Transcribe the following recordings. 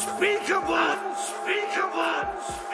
unspeakable, unspeakable, unspeakable,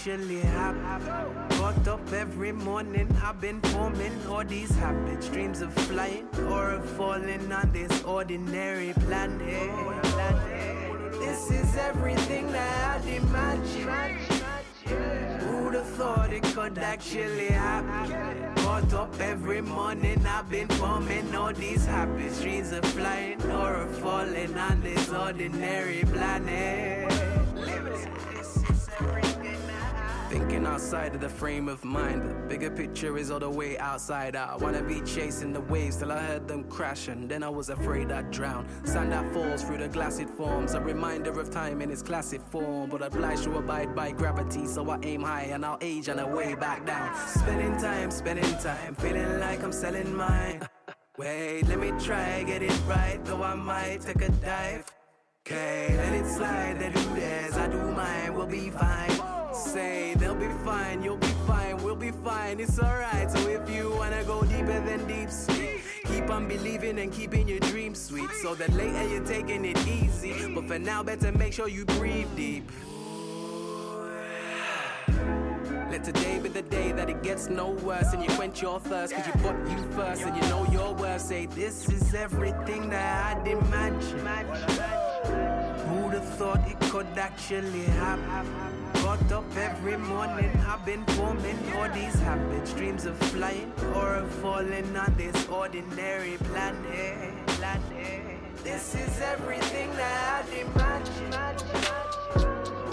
actually happen? Got up every morning, I've been forming all these habits, dreams of flying or of falling on this ordinary planet. This is everything that I demand. Who'd have thought it could actually happen? Got up every morning, I've been forming all these habits, dreams of flying or of falling on this ordinary outside of the frame of mind. The bigger picture is all the way outside I Wanna be chasing the waves till I heard them crash, and then I was afraid I'd drown. Sand that falls through the glass it forms. A reminder of time in its classic form. But obliged to abide by gravity, so I aim high and I'll age on the way back down. Spending time, spending time, feeling like I'm selling mine. Wait, let me try, get it right, though I might take a dive. Okay, let it slide, they do theirs, I do mine, we'll be fine. Say, they'll be fine, you'll be fine, we'll be fine, it's alright. So if you wanna go deeper than deep sleep, keep on believing and keeping your dreams sweet. So that later you're taking it easy. But for now, better make sure you breathe deep. Let today be the day that it gets no worse and you quench your thirst cause you put you first and you know your worth. Say, this is everything that I demand. Who'd thought it could actually happen? Got up every morning, I've been forming all these habits, dreams of flying or of falling on this ordinary planet. This is everything that I demand.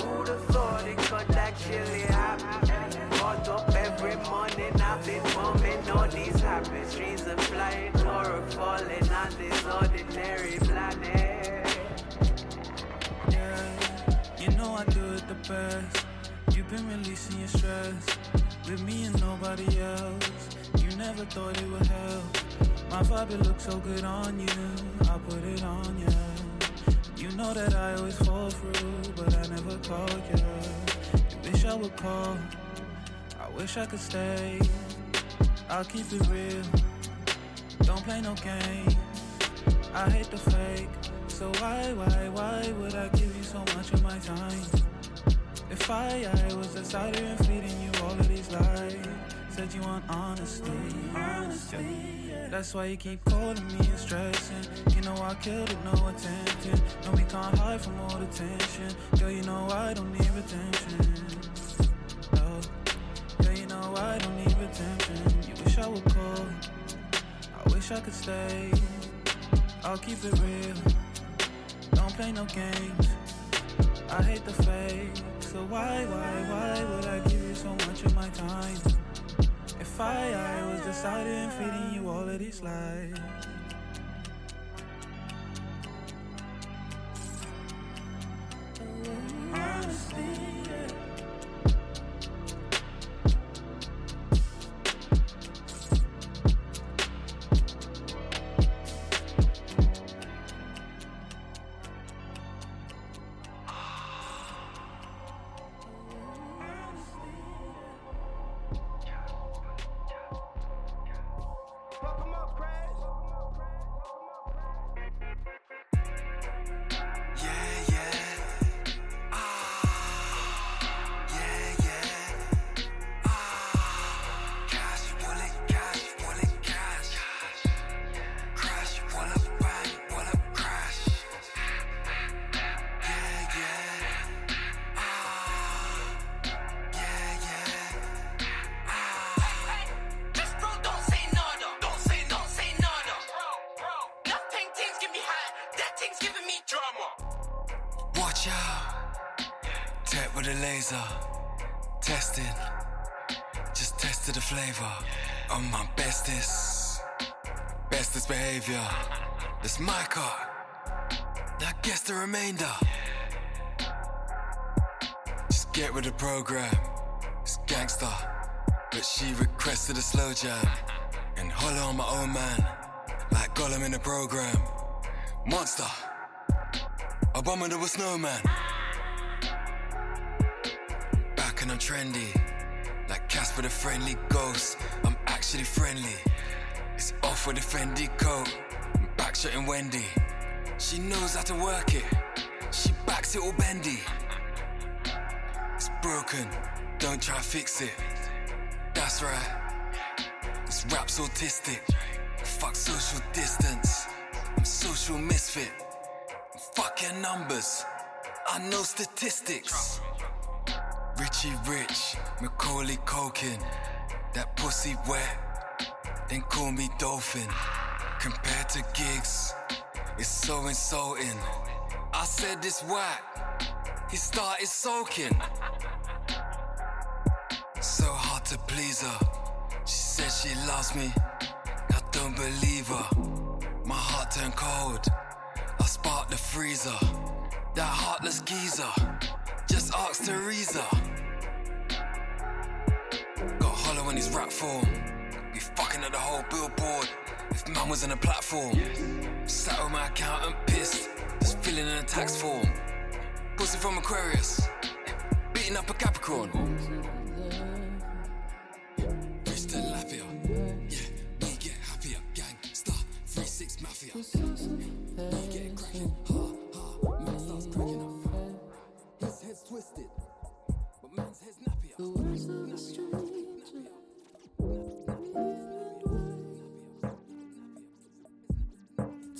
Who'd have thought it could actually happen? Got up every morning, I've been forming all these habits, dreams of flying or of falling on this ordinary planet. You've been releasing your stress with me and nobody else. You never thought it would help. My vibe it looks so good on you. I put it on you. You know that I always fall through, but I never call you. You wish I would call. I wish I could stay. I'll keep it real. Don't play no games. I hate the fake. So why, why, why would I give you so much of my time? If I, I was decided and feeding you all of these lies, said you want honesty, honesty. That's why you keep calling me and stressing. You know I killed it, no attention. No, we can't hide from all the tension. Girl, you know I don't need attention. No, oh, girl, you know I don't need attention. You wish I would call. I wish I could stay. I'll keep it real. Don't play no games. I hate the fake. So why, why, why would I give you so much of my time? If I, I was decided and feeding you all of these lies. Honesty. The. On my bestest, bestest behavior. It's my car. Now guess the remainder. Just get with the program. It's gangster, but she requested a slow jam and holler on my own man, like Gollum in the program. Monster, abominable snowman. Back and I'm trendy, Casper the friendly ghost. I'm actually friendly. It's off with the Fendi coat, I'm back shooting Wendy. She knows how to work it, she backs it all bendy. It's broken, don't try fix it. That's right, this rap's autistic. Fuck social distance, I'm social misfit. Fuck your numbers, I know statistics. Richie Rich, Macaulay Culkin, that pussy wet, then call me Dolphin. Compared to gigs, it's so insulting. I said this whack, he started soaking. So hard to please her. She says she loves me, I don't believe her. My heart turned cold, I sparked the freezer. That heartless geezer, just ask Teresa. In his rap form. Be fucking at the whole billboard. If man was on a platform, sat with my accountant pissed, just filling in a tax form. Pussy from Aquarius, beating up a Capricorn. To Lafia, yeah, we get happier. Gang, star, 3-6 mafia.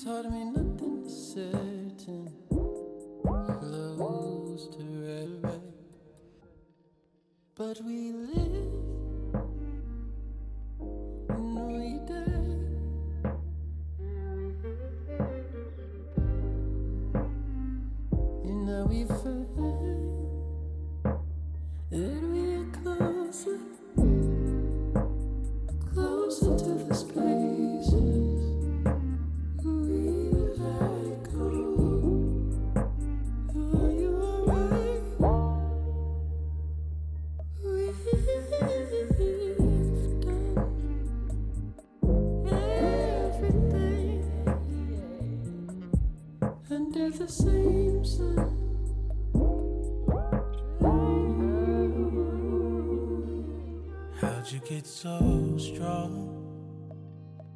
Taught me nothing is certain. Close to red, but we live and we die. And now we How'd you get so strong?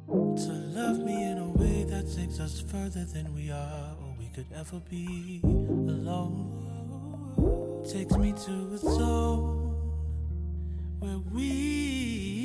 To love me in a way that takes us further than we are or we could ever be alone. Takes me to a zone where we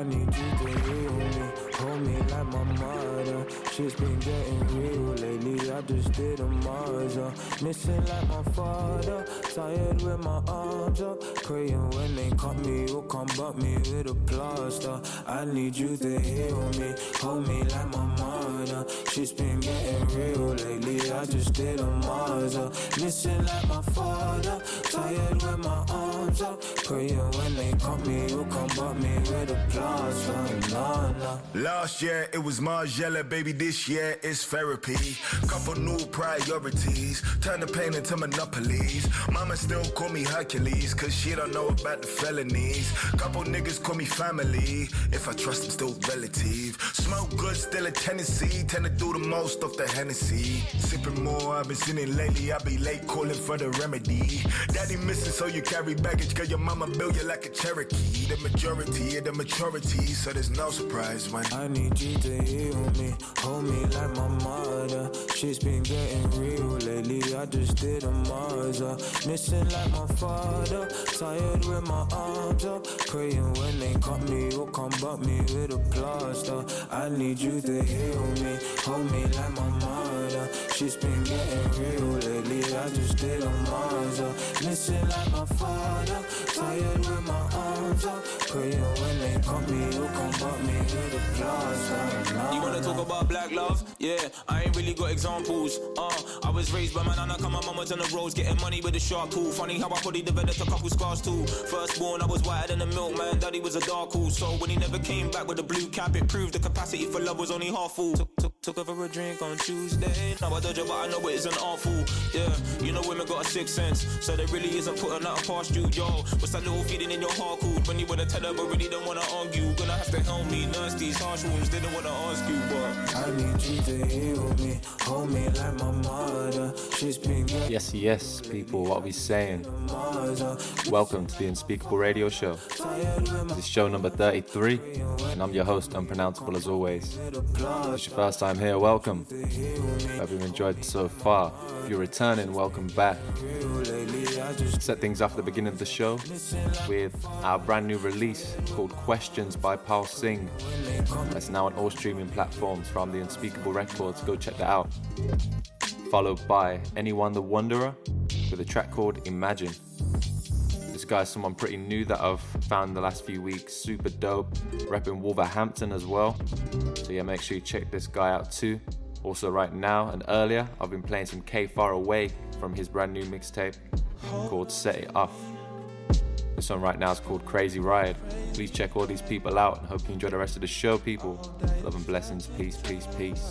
I need you to heal me, hold me like my mother. She's been getting real lately, I just did a martyr. Missing like my father, tired with my arms up. Praying when they cut me, you'll come butt me with a plaster. I need you to heal me, hold me like my mother. Shit's been getting real lately. I just did a Marza, missing like my father. Tired with my arms up, praying when they cut me, you'll come but me with a plaster. Nah, nah. Last year it was Margiela, baby. This year it's therapy. Couple new priorities, turn the pain into monopolies. Mama still call me Hercules, cause she don't know about the felonies. Couple niggas call me family, if I trust them, still relative. Smoke good, still a tend to do the most of the Hennessy. Sipping more, I've been sinning lately, I be late calling for the remedy. Daddy missing, so you carry baggage, cause your mama built you like a Cherokee. The majority of the maturity, so there's no surprise when I need you to heal me, hold me like my mother. She's been getting real lately. I just did a Marza, missing like my father. Tired with my arms up, praying when they cut me, you'll come but me with a plaster. I need you to heal me, hold me like my mother. Shit's been getting real lately. I just did a Marza, missing like my father. Tired with my arms up, praying when they cut me, you'll come but me with a plaster. Nah, You wanna talk about black love? Yeah, I ain't really got examples. Uh, I was raised by my nana, come my mama on the roads, getting money with a sharp tool. Funny how I probably developed a couple scars too. Firstborn, I was whiter than a milkman, daddy was a dark horse. So when he never came back with a blue cap, it proved the capacity for love was only half full. Took, took, took her for a drink on Tuesday. Now I dodge her, but I know it isn't awful. Yeah, you know women got a sixth sense, so there really isn't putting nothing past you, yo. What's that little feeling in your heart called? When you wanna tell her, but really don't wanna argue. Gonna have to help me nurse these harsh wounds, didn't wanna ask you, but. I need you to heal me, hold me like my mother. She's been getting Yes, yes, people, what are we saying? Welcome to the Unspeakable Radio Show. This is show number 33, and I'm your host, Unpronounceable as always. If it's your first time here, welcome. Hope you've enjoyed so far. If you're returning, welcome back. Set things off at the beginning of the show with our brand new release called Questions by Paal Singh. That's now on all streaming platforms from the Unspeakable Records. Go check that out. Followed by NeONE the Wonderer with a track called Imagine. Guy's someone pretty new that I've found the last few weeks. Super dope. Repping Wolverhampton as well. So yeah, make sure you check this guy out too. Also, right now and earlier, I've been playing some KayFaraway from his brand new mixtape called Set It Off. This one right now is called Crazy Ride. Please check all these people out and hope you enjoy the rest of the show, people. Love and blessings. Peace, peace, peace.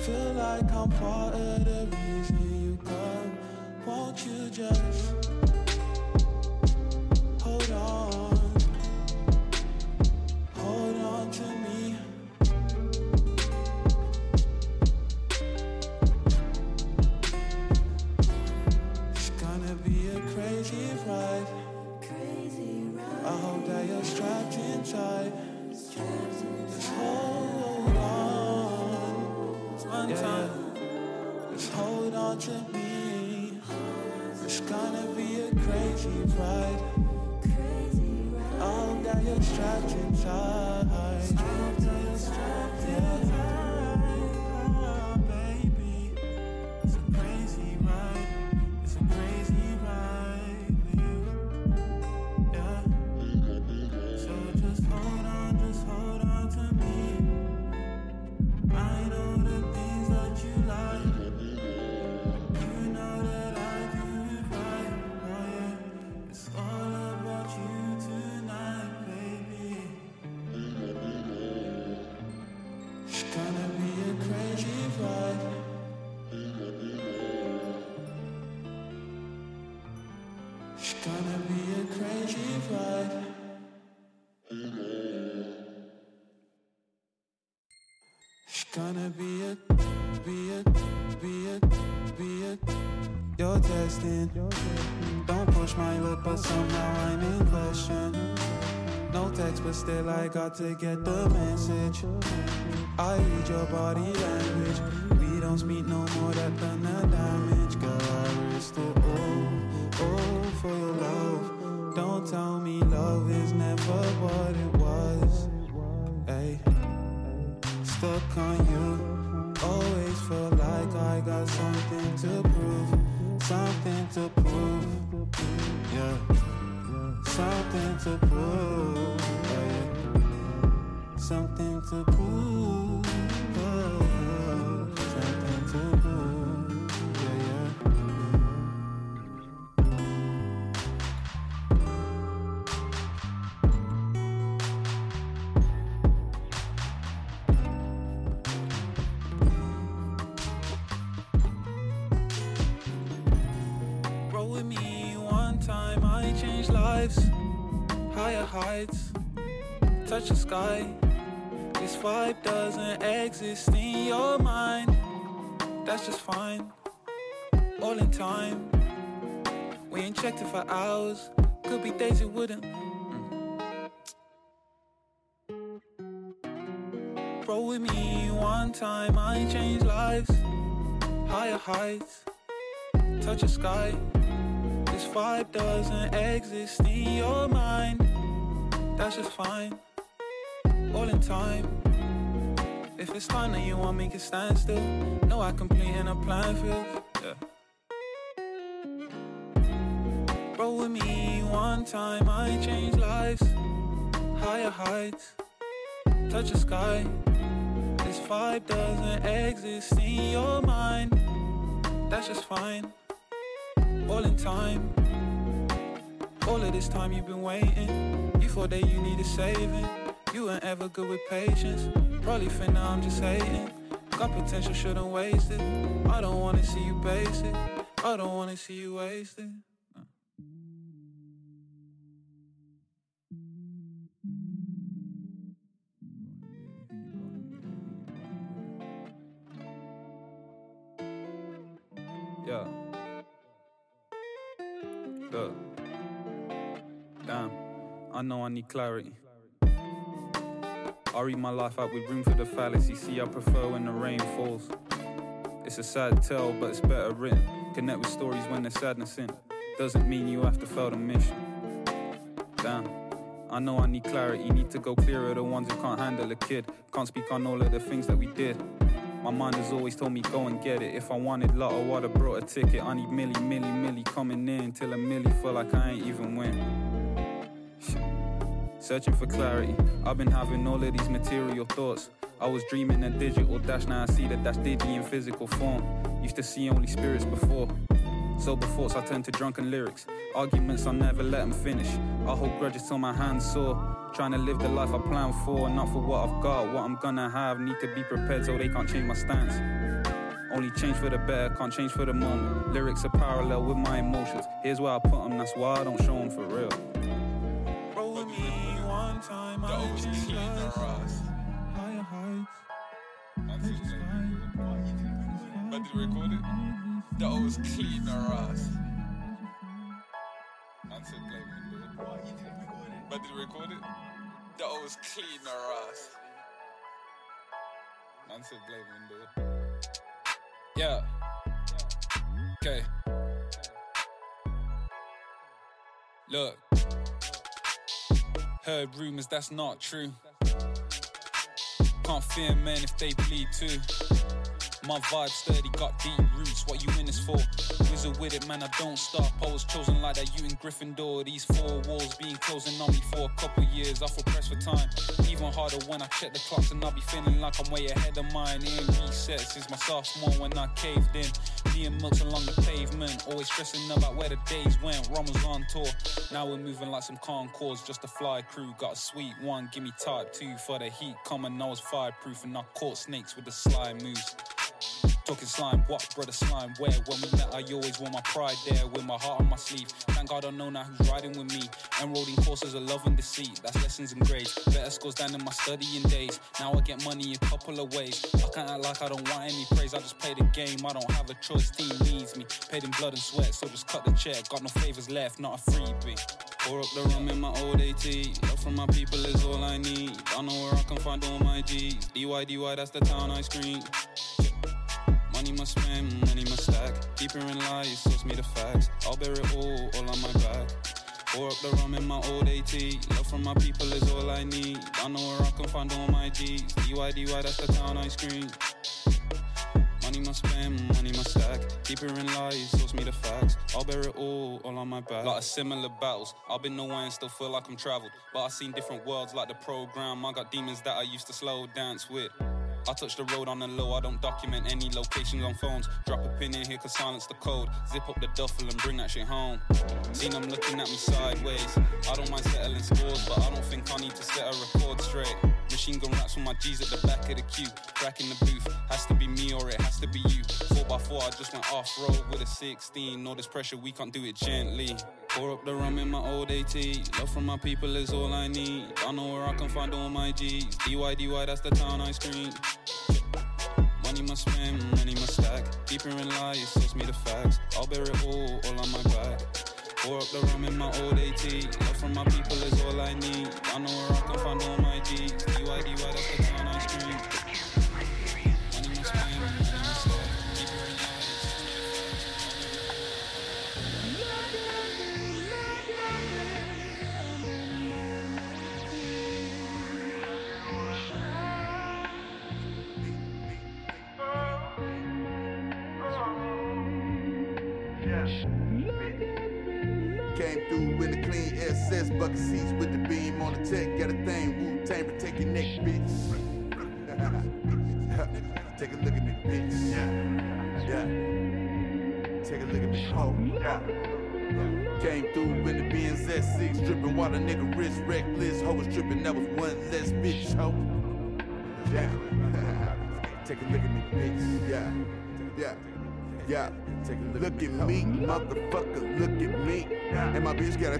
Feel like I'm part of the reason you come. Won't you just hold on? Got to get the message. I read your body language. We don't speak no more, that done the damage. Girl, I risk it all, all for your love. Don't tell me love is never what it was. Hey, stuck on you. Always feel like I got something to prove, something to prove. Yeah, something to prove. Yeah. Something to prove. Oh, something to prove. Yeah, yeah. Roll with me one time, I changed lives. Higher heights, touch the sky. Vibe doesn't exist in your mind. That's just fine. All in time. We ain't checked it for hours. Could be days it wouldn't. Mm. Roll with me one time, I changed lives. Higher heights touch the sky. This vibe doesn't exist in your mind. That's just fine. All in time. If it's time that you want me to stand still, no, I complete in a plan field. Yeah. Roll with me one time, I change lives. Higher heights, touch the sky. This vibe doesn't exist in your mind. That's just fine all in time. All of this time you've been waiting. You thought that you needed saving. You weren't ever good with patience. Probably now I'm just hating. Got potential, shouldn't waste it. I don't wanna see you basic. I don't wanna see you wasted. Yeah. Look. Damn. I know I need clarity. I read my life out with room for the fallacy. See, I prefer when the rain falls. It's a sad tale, but it's better written. Connect with stories when there's sadness in. Doesn't mean you have to fail the mission. Damn. I know I need clarity. Need to go clear of the ones who can't handle a kid. Can't speak on all of the things that we did. My mind has always told me go and get it. If I wanted lotto, I'd have brought a ticket. I need milli, milli, milli coming in till a milli feel like I ain't even win. Searching for clarity. I've been having all of these material thoughts. I was dreaming a digital dash, now I see that dash digi in physical form. Used to see only spirits before. Sober thoughts, I turn to drunken lyrics. Arguments, I never let them finish. I hold grudges till my hands sore. Trying to live the life I plan for, not for what I've got, what I'm gonna have. Need to be prepared so they can't change my stance. Only change for the better, can't change for the moment. Lyrics are parallel with my emotions. Here's where I put them, that's why I don't show them for real. Time, I Those change clean lives. their ass. Higher heights, Man did record it. Those clean ass. Man said, blame him, dude. Man did record it. Those clean their ass. Said, blame him, dude. Yeah. Okay. Look. Heard rumors that's not true. Can't fear men if they bleed too. My vibe sturdy, got deep roots. What you in this for? Wizard with it, man. I don't stop. I was chosen like that. You in Gryffindor. These four walls been closing on me for a couple years. I feel pressed for time. Even harder when I check the clocks and I be feeling like I'm way ahead of mine. It ain't reset since my sophomore when I caved in. Me and Milks along the pavement. Always stressing about where the days went. Ron on tour. Now we're moving like some Concords. Just a fly crew. Got a sweet one. Give me type two for the heat. Coming, I was fireproof and I caught snakes with the sly moves. Talking slime, what brother slime? Where? When we met, I always wore my pride there with my heart on my sleeve. Thank God I know now who's riding with me. Enrolled in courses of love and deceit. That's lessons and grades. Better scores than in my studying days. Now I get money a couple of ways. I can't act like I don't want any praise. I just play the game. I don't have a choice. Team needs me. Paid in blood and sweat, so just cut the check. Got no favors left, not a freebie. Pour up the rum in my old AT. Love from my people is all I need. I know where I can find all my G's. DY, DY, that's the town I scream. Money must spend, money must stack. Keep in lies, source me the facts. I'll bear it all, all on my back. Pour up the rum in my old AT. Love from my people is all I need. I know where I can find all my G's. DY, DY, that's the town I scream. Money must spend, money must stack. Keep in lies, source me the facts. I'll bear it all, all on my back. Lot of similar battles. I've been nowhere and still feel like I'm traveled. But I've seen different worlds like the program. I got demons that I used to slow dance with. I touch the road on the low, I don't document any locations on phones. Drop a pin in here, cause silence the code. Zip up the duffel and bring that shit home. Seen them looking at me sideways. I don't mind settling scores, but I don't think I need to set a record straight. Machine gun raps with my G's at the back of the queue. Crack in the booth, has to be me or it has to be you. 4x4, I just went off road with a 16. All this pressure, we can't do it gently. Pour up the rum in my old AT. Love from my people is all I need. I know where I can find all my G's. DY, DY, that's the town I scream. Money must spend, money must stack. Keep her in lies, source me the facts. I'll bear it all, all on my back. Pour up the rum in my old AT. Love from my people is all I need. I know where I can find all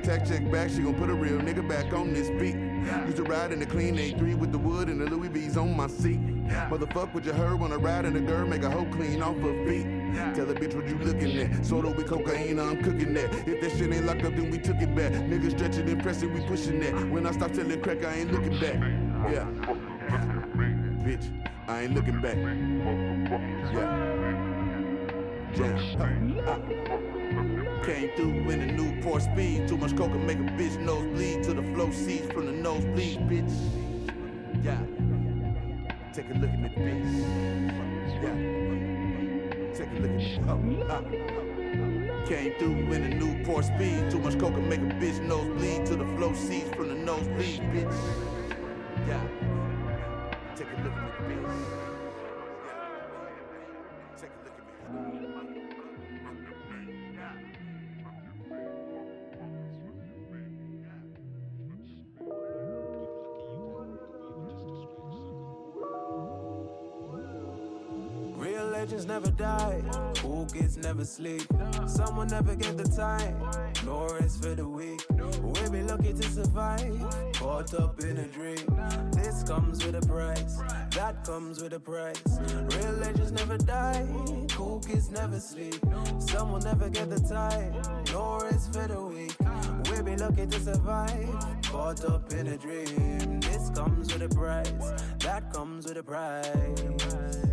tax check back, she gon' put a real nigga back on this beat. Used to ride in the clean A3 with the wood and the Louis V's on my seat. Motherfuck what you heard when I ride in the girl, make a hoe clean off her feet. Tell the bitch what you looking at. Soda with cocaine, I'm cooking that. If that shit ain't locked up, then we took it back. Niggas stretching and pressing, we pushing that. When I stop selling crack, I ain't looking back. Yeah. Bitch, I ain't looking back. Yeah. Uh, uh. Came through in a new Porsche speed. Too much coke can make a bitch nose bleed to the flow seats from the nosebleed, bitch. Yeah. Take a look at me, bitch. Yeah. Take a look at me. Oh, uh. Came through in a new Porsche speed. Too much coke can make a bitch nose bleed to the flow seats from the nosebleed, bitch. Yeah. Take a look never die, cool kids never sleep. Someone never get the time, nor is for the weak. We be lucky to survive, caught up in a dream. This comes with a price, that comes with a price. Real legends never die, cool kids never sleep. Someone never get the time, nor is for the weak. We be lucky to survive, caught up in a dream. This comes with a price, that comes with a price.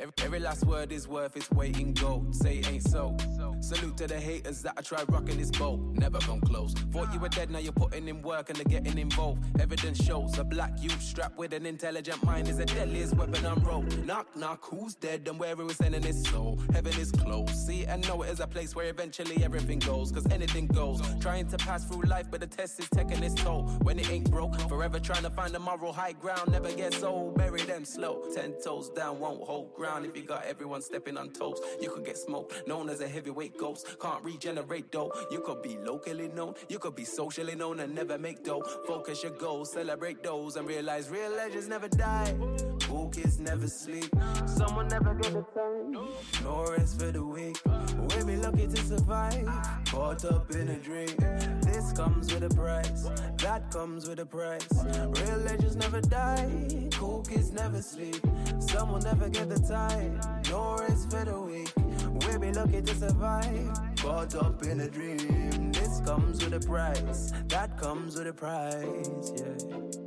Every, every last word is worth its weight in gold. Say ain't so. Salute to the haters that I tried rocking this boat. Never come close. Thought you were dead, now you're putting in work and they're getting involved. Evidence shows a black youth strapped with an intelligent mind is the deadliest weapon on road. Knock, knock, who's dead and where are we sending his soul? Heaven is close. See and know it is a place where eventually everything goes. Cause anything goes. Trying to pass through life, but the test is taking its toll. When it ain't broke, forever trying to find a moral high ground. Never gets old, bury them slow. Ten toes down, won't hold ground. If you got everyone stepping on toes, you could get smoked. Known as a heavyweight ghost, can't regenerate though. You could be locally known, you could be socially known and never make dough. Focus your goals, celebrate those, and realize real legends never die. Cool kids never sleep. Someone never get the time. No rest for the week. We be lucky to survive. Caught up in a dream. This comes with a price. That comes with a price. Real legends never die. Cool kids never sleep. Someone never get the time. No rest for the week. We be lucky to survive. Caught up in a dream. This comes with a price. That comes with a price. Yeah.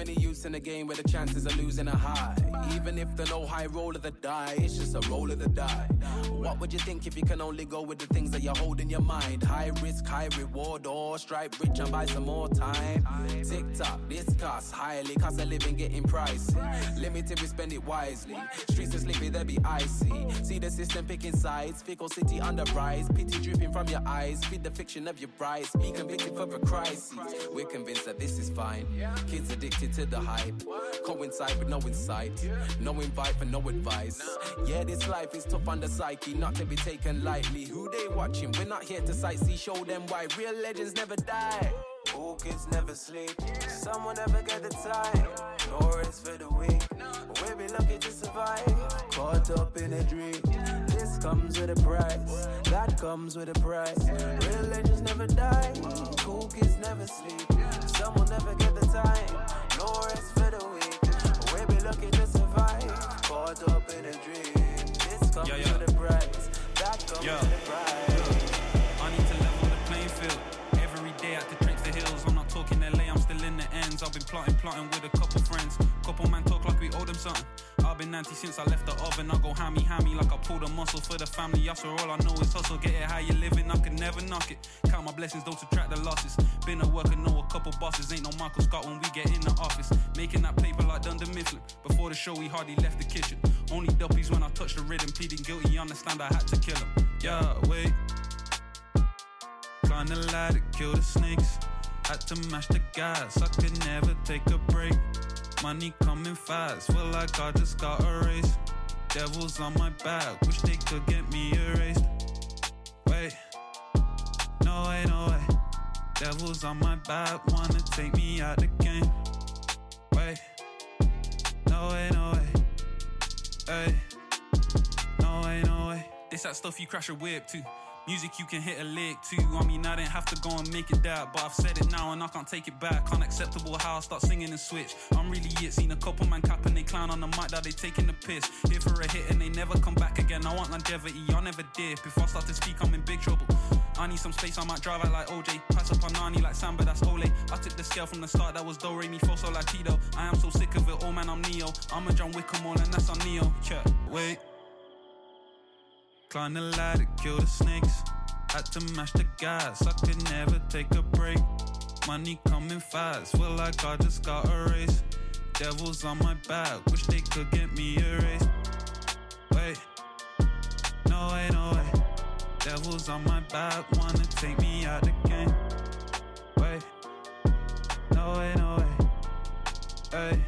Many youths in the game where the chances of losing are high. Even if the no high roll of the die, it's just a roll of the die. What would you think if you can only go with the things that you hold in your mind? High risk, high reward, or stripe rich and buy some more time. Tick tock, this costs highly, cost of living getting pricey. Limited, we spend it wisely. Streets are sleepy, they be icy. See the system picking sides, fickle city the rise. Pity dripping from your eyes, feed the fiction of your brides. Be convicted for a crisis. We're convinced that this is fine. Kids addicted to the hype. Coincide with no insight, no invite for no advice. Yeah, this life is tough on the psyche, not to be taken lightly. Who they watching? We're not here to sightsee, show them why real legends never die. Cool kids never sleep, someone never get the time. No rest for the weak, we'll be lucky to survive. Caught up in a dream, this comes with a price, that comes with a price. Real legends never die, cool kids never sleep, someone never get the time. Caught up in a dream. This comes yeah, yeah. with a price. That comes yeah. with a price. I need to level the playing field. Every day at the tricks the hills. I'm not talking LA, I'm still in the ends. I've been plotting, plotting with a couple friends. Couple man talk like we owe them something. I've been anti since I left the oven. I go hammy, hammy like I pulled a muscle for the family. After all I know is hustle. Get it how you living, I can never knock it. Count my blessings, don't subtract the losses. Been a worker, know a couple bosses. Ain't no Michael Scott when we get in the office. Making that paper like Dunder Mifflin. Before the show, we hardly left the kitchen. Only duppies when I touched the rhythm. Pleading guilty, understand I had to kill him. Yeah, wait. Climb the ladder, kill the snakes. Had to mash the gas, I could never take a break. Money coming fast, feel like I just got erased. Devils on my back, wish they could get me erased. Wait, no way, no way. Devils on my back, wanna take me out the game. Wait, no way, no way. Hey, no way, no way. This that stuff you crash a whip to. Music you can hit a lick too. I mean, I didn't have to go and make it that, but I've said it now and I can't take it back. Unacceptable how I start singing and switch. I'm really it. Seen a couple man cap and they clown on the mic that they taking the piss. Here for a hit and they never come back again. I want longevity, I never dip. If I start to speak, I'm in big trouble. I need some space, I might drive out like OJ. Pass up on Nani like Samba, that's Ole. I took the scale from the start, that was Do, Re, Mi, Fo, Sol, La, Tito. I am so sick of it, oh man, I'm Neo. I'm a John Wickham all and that's on Neo. Yeah, wait. Climb the ladder, kill the snakes. Had to mash the gas, I could never take a break. Money coming fast, feel like I just got erased. Devils on my back, wish they could get me erased. Wait, no way, no way. Devils on my back, wanna take me out the game. Wait, no way, no way. Hey,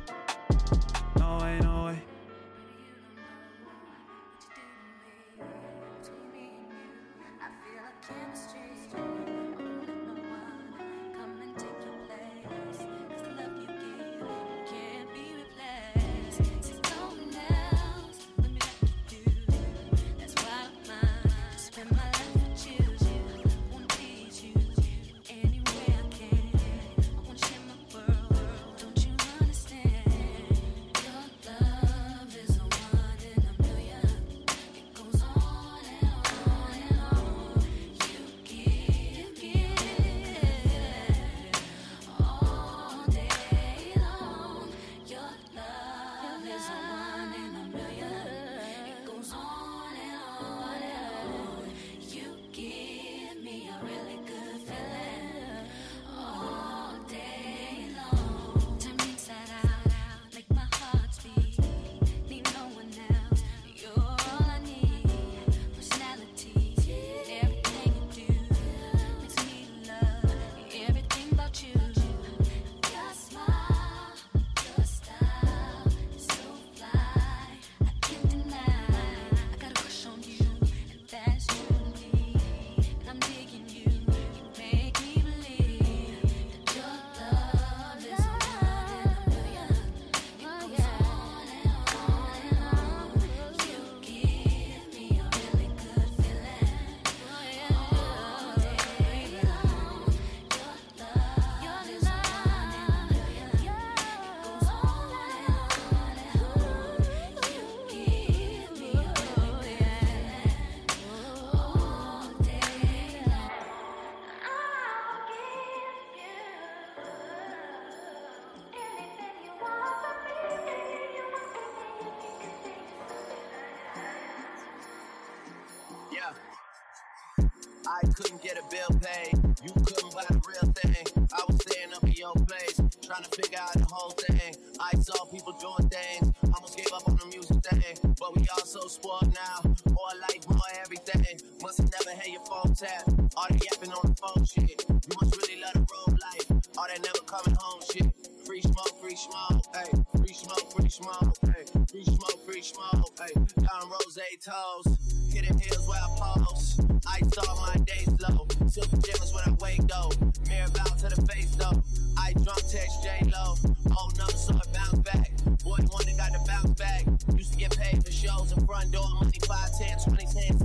I couldn't get a bill paid. You couldn't buy the real thing. I was staying up in your place, trying to figure out the whole thing. I saw people doing things, almost gave up on the music thing. But we all so spoiled now. More life, more everything. Must have never had your phone tap. All the yapping on the phone shit. You must really love the road life. All that never coming home shit. Free smoke, free smoke, hey. Free smoke, free smoke, hey. Free smoke, free smoke, hey. Down rose toes. Getting pills where I pause. I all my days low. Silver gems when I wake though. Mirror bow to the face though. I drunk text J Lo. Old oh, number so I bounce back. Boy wanted got the bounce back. Used to get paid for shows in front door. Money 5, 10, 20, 10,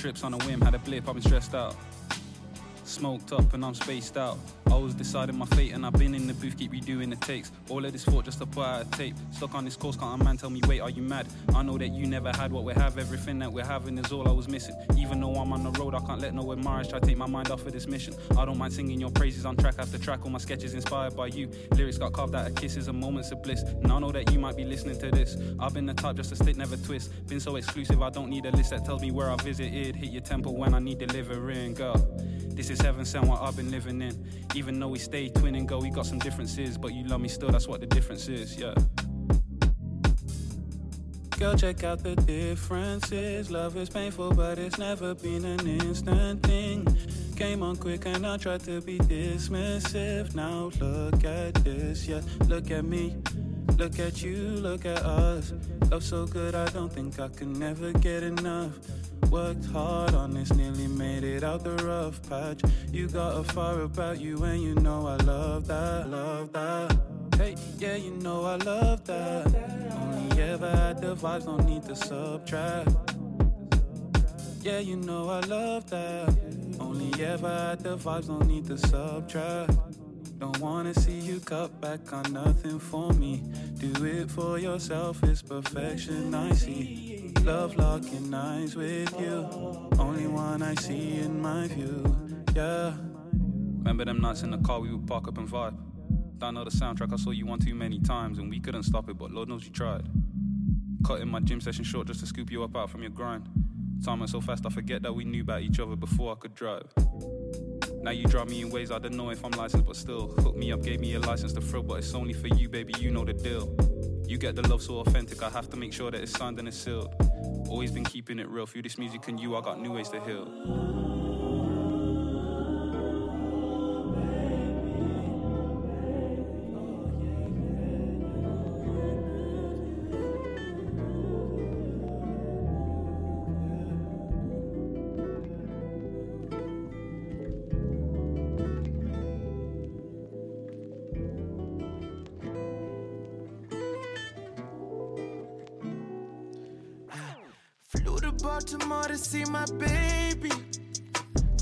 trips on a whim, had a blip, I've been stressed out. Smoked up and I'm spaced out. Was deciding my fate and I've been in the booth, keep redoing the takes. All of this thought just to put out a tape. Stuck on this course, can't a man tell me, wait, are you mad? I know that you never had what we have, everything that we're having is all I was missing. Even though I'm on the road, I can't let no admirers try to take my mind off of this mission. I don't mind singing your praises on track after track, all my sketches inspired by you. Lyrics got carved out of kisses and moments of bliss. And I know that you might be listening to this. I've been the type just to stick, never twist. Been so exclusive, I don't need a list that tells me where I visited. Hit your temple when I need delivering, girl. This is heaven sent what I've been living in. Even though we stay twin and go, we got some differences, but you love me still, that's what the difference is, yeah. Girl, check out the differences. Love is painful, but it's never been an instant thing. Came on quick and I tried to be dismissive. Now look at this, yeah. Look at me, look at you, look at us. Love so good, I don't think I can never get enough. Worked hard on this, nearly made it out the rough patch. You got a fire about you, and you know I love that, love that. Hey, yeah, you know I love that. Only ever had the vibes, don't need to subtract. Yeah, you know I love that. Only ever had the vibes, don't need to subtract. Don't wanna see you cut back on nothing for me. Do it for yourself, it's perfection I see. Love locking eyes with you. Only one I see in my view. Yeah, Remember them nights in the car we would park up and vibe. Know the soundtrack, I saw you one too many times and we couldn't stop it, but Lord knows you tried. Cutting my gym session short just to scoop you up out from your grind. Time went so fast I forget that we knew about each other before I could drive. Now you drive me in ways I don't know if I'm licensed, but still. Hook me up, gave me a license to thrill, but it's only for you, baby, you know the deal. You get the love so authentic, I have to make sure that it's signed and it's sealed. Always been keeping it real, through this music and you, I got new ways to heal. Baltimore to see my baby.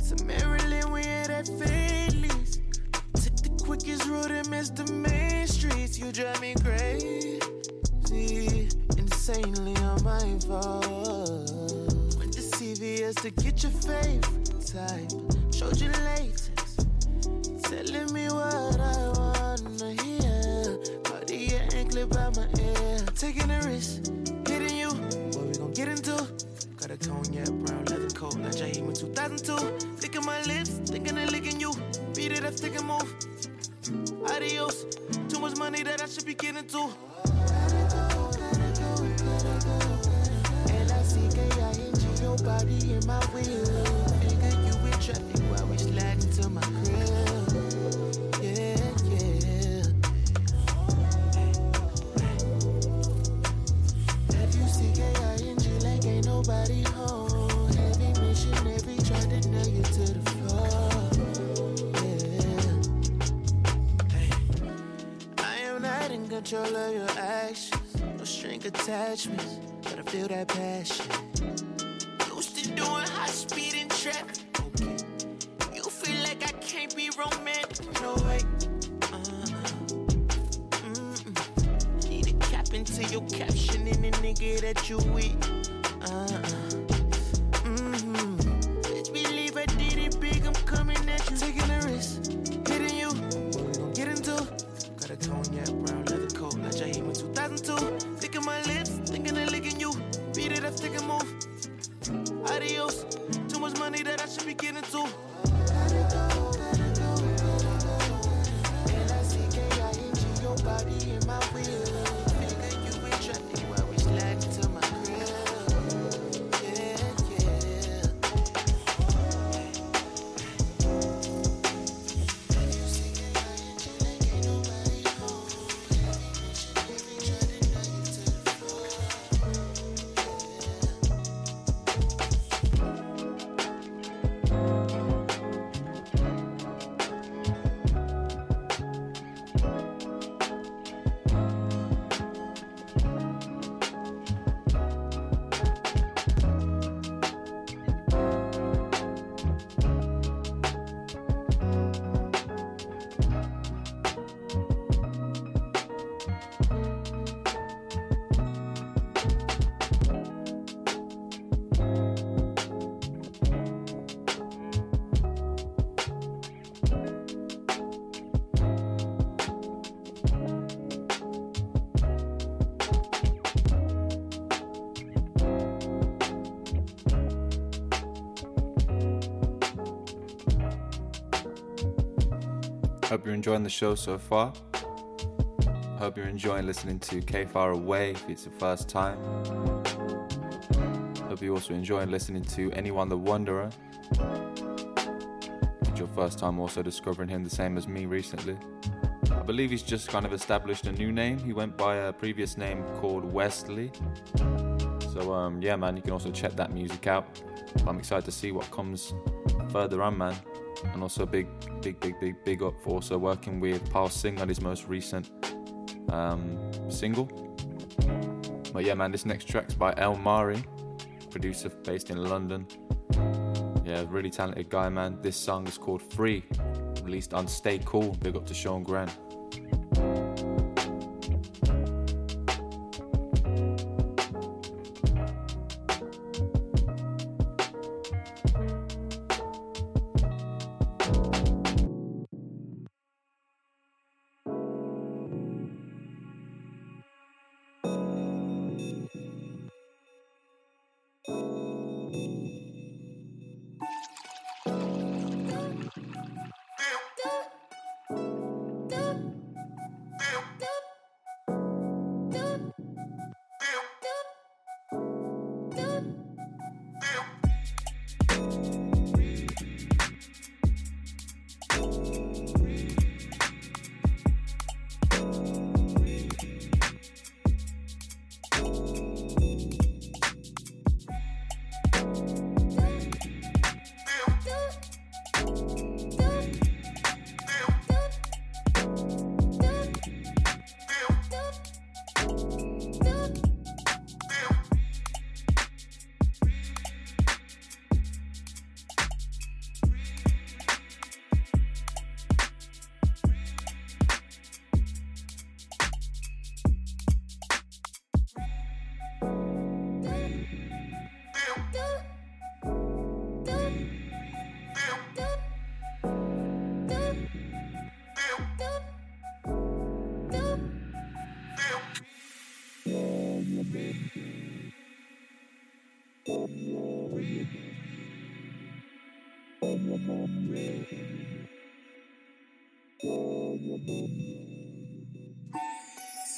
To Maryland, we had at Phillies. Took the quickest route and missed the main streets. You drive me crazy, insanely on my fault. Went to CVS to get your favorite type. Showed you latex, attachments, Hope you're enjoying the show so far. Hope you're enjoying listening to KayFaraway if it's the first time. Hope you're also enjoying listening to NeONE the Wonderer. If it's your first time also discovering him the same as me recently. I believe he's just kind of established a new name. He went by a previous name called Wesley. So um, yeah, man, you can also check that music out. I'm excited to see what comes further on, man. And also a big, big, big, big, big up for also working with Paal Singh on his most recent um, single. But yeah, man, this next track's by ElMari, producer based in London. Yeah, really talented guy, man. This song is called Free, released on Stay Cool. Big up to Sean Grant.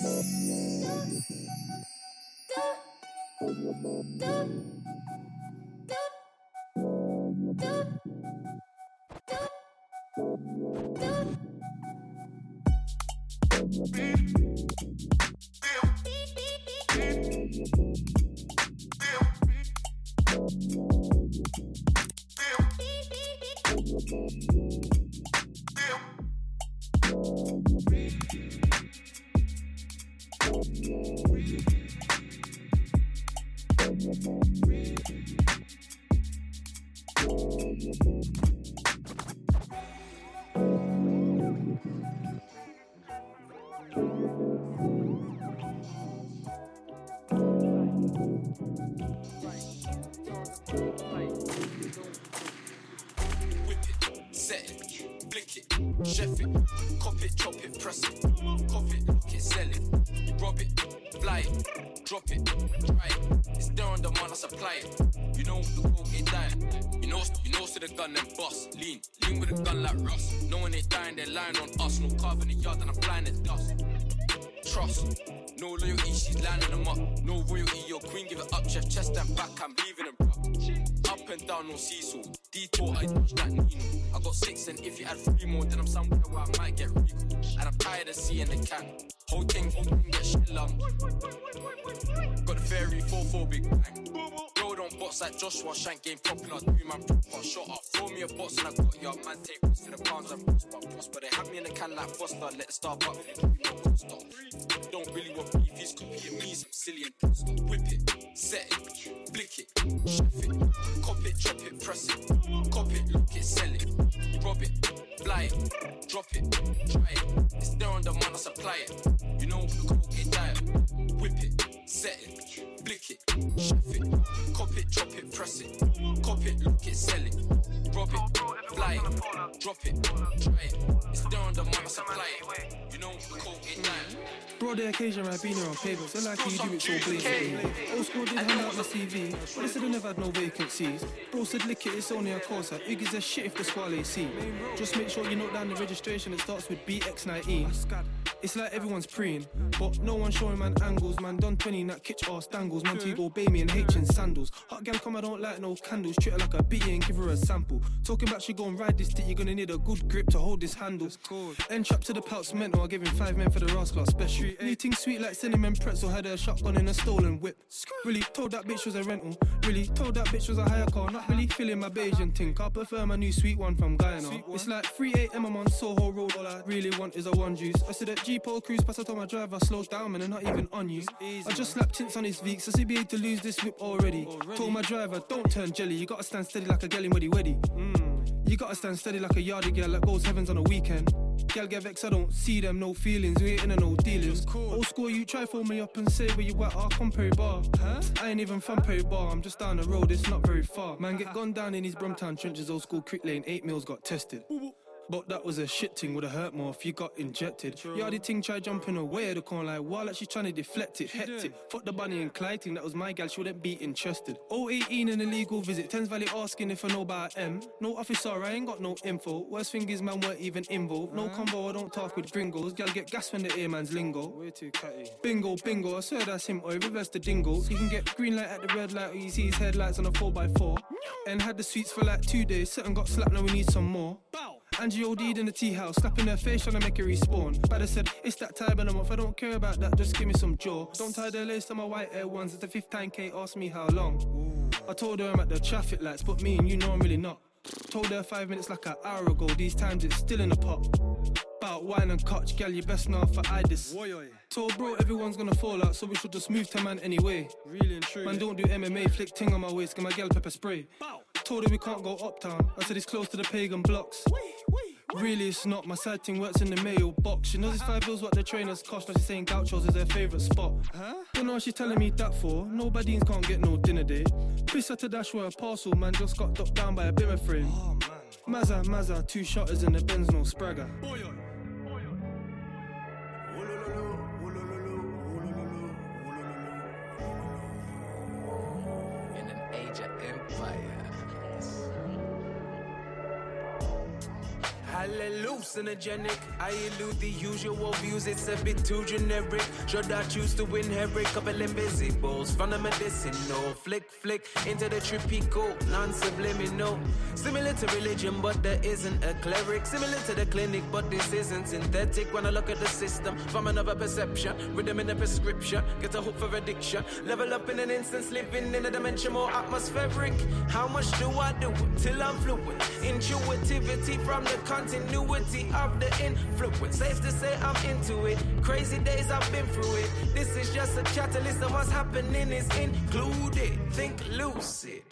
Whip chest and back, I'm leaving them rough. Up and down, no seesaw. Detour, I touch that Nino. I got six, and if you add three more, then I'm somewhere where I might get recall. And I'm tired of seeing the can. Whole thing, whole thing get shit lump. Got the fairy 4-4 big bang. Bots like Joshua Shank game popular. Do man proper shot up. Throw me a box and I got your man take risks for the pounds and prosper. Prosper, they have me in the can like Foster. Let the star up. Don't really want beef, he's copying me, some silly and imposter. Whip it, set it, flick it, chef it, cop it, chop it, press it, cop it, look it, sell it, rob it, fly it, drop it, try it. It's there on the man, I supply it. You know the coke ain't diet. Whip it, set it, flick it, chef it, cop it, chop it, press it, cop it, look it, sell it, rob it, fly it, drop it, try it. It's there on the man, I supply it. You know the coke ain't diet. Bro, the occasion I've been here on paper, so like you do it so blatantly. Old school did hand out my CV, but they said I never had no vacancies. Bro said lick it, it's only a course. Gives a shit if the squad see? Just make sure you note down the registration, it starts with BX19. It's like everyone's preying, but no one showing man angles. Man done 20 that kitch ass dangles. Man obey me and H in sandals. Hot gal come, I don't like no candles. Treat her like a bitty and give her a sample. Talking about she gon' ride this dick, you're gonna need a good grip to hold this handle. End trap to the pouts mental, I give him five men for the rascal special. Anything sweet like cinnamon pretzel, had a shotgun in a stolen whip. Really told that bitch was a rental. Really told that bitch was a hire car. Not really feeling my Bayesian thing. I prefer my new sweet one from Guyana. It's like 3 a.m. I'm on Soho Road. All I really want is a one juice. I said that G-Pole cruise pass, I told my driver slow down, man, and not even on you. I just slapped tints on his Veeks. I CBA to lose this whip already. Told my driver, don't turn jelly. You gotta stand steady like a gelly weddy weddy. Mm. You gotta stand steady like a yardie girl that goes heavens on a weekend. Gal get vexed, I don't see them, no feelings. We ain't in no dealings. Old school, you try phone me up and say where you at. I'll come Perry Barr. Huh? I ain't even from Perry Barr, I'm just down the road, it's not very far. Man, get gone down in these Brumtown trenches, old school crick lane, eight mils got tested. But that was a shit thing, would've hurt more if you got injected. Yardy ting tried jumping away at the corner like while like she trying to deflect it, hectic. Fuck the bunny and Clyde thing, that was my gal, she wouldn't be interested. 018 an illegal visit, Thames Valley asking if I know about M. No officer, I ain't got no info. Worst thing is, man weren't even involved. No combo, I don't talk with gringos. Gal get gas when the ear man's lingo. Way too catty. Bingo, bingo, I swear that's him, or reverse the dingo. He can get green light at the red light, or you see his headlights on a 4x4. And had the sweets for like two days, certain got slapped, now we need some more. Angie OD'd in the tea house, slapping her face trying to make her respawn. But I said, it's that time of the month, I don't care about that, just give me some jaw. Don't tie the lace to my white Air ones, it's the fifth time Kate asked me how long. I told her I'm at the traffic lights, but me and you know I'm really not. Told her five minutes like an hour ago, these times it's still in the pot. Bout wine and cotch, gal, you best know for I this. Told bro, everyone's gonna fall out, so we should just move to man anyway. Really and true. Man, don't do MMA, flick ting on my waist, get my gal pepper spray. Told her we can't go uptown, I said it's close to the pagan blocks. Really, it's not. My side thing works in the mailbox. She knows it's five bills what the trainers cost. Now she's saying Gauchos is her favourite spot. Huh? Don't know what she's telling me that for. Nobody's can't get no dinner date. Piss her to dash with a parcel, man. Just got knocked down by a bimmer frame. Oh, man. Mazza, Mazza, two shotters in the Benz, no spragger. In hallucinogenic. I elude the usual views, it's a bit too generic. Should I choose to win inherit couple invisibles from the medicinal? Flick, flick into the trippy cool, non subliminal. Similar to religion, but there isn't a cleric. Similar to the clinic, but this isn't synthetic. When I look at the system from another perception, rhythm in the prescription, get a hook for addiction. Level up in an instance, living in a dimension more atmospheric. How much do I do till I'm fluent? Intuitivity from the continuity of the influence. Safe to say I'm into it. Crazy days I've been through it. This is just a catalyst of what's happening is included. Think lucid.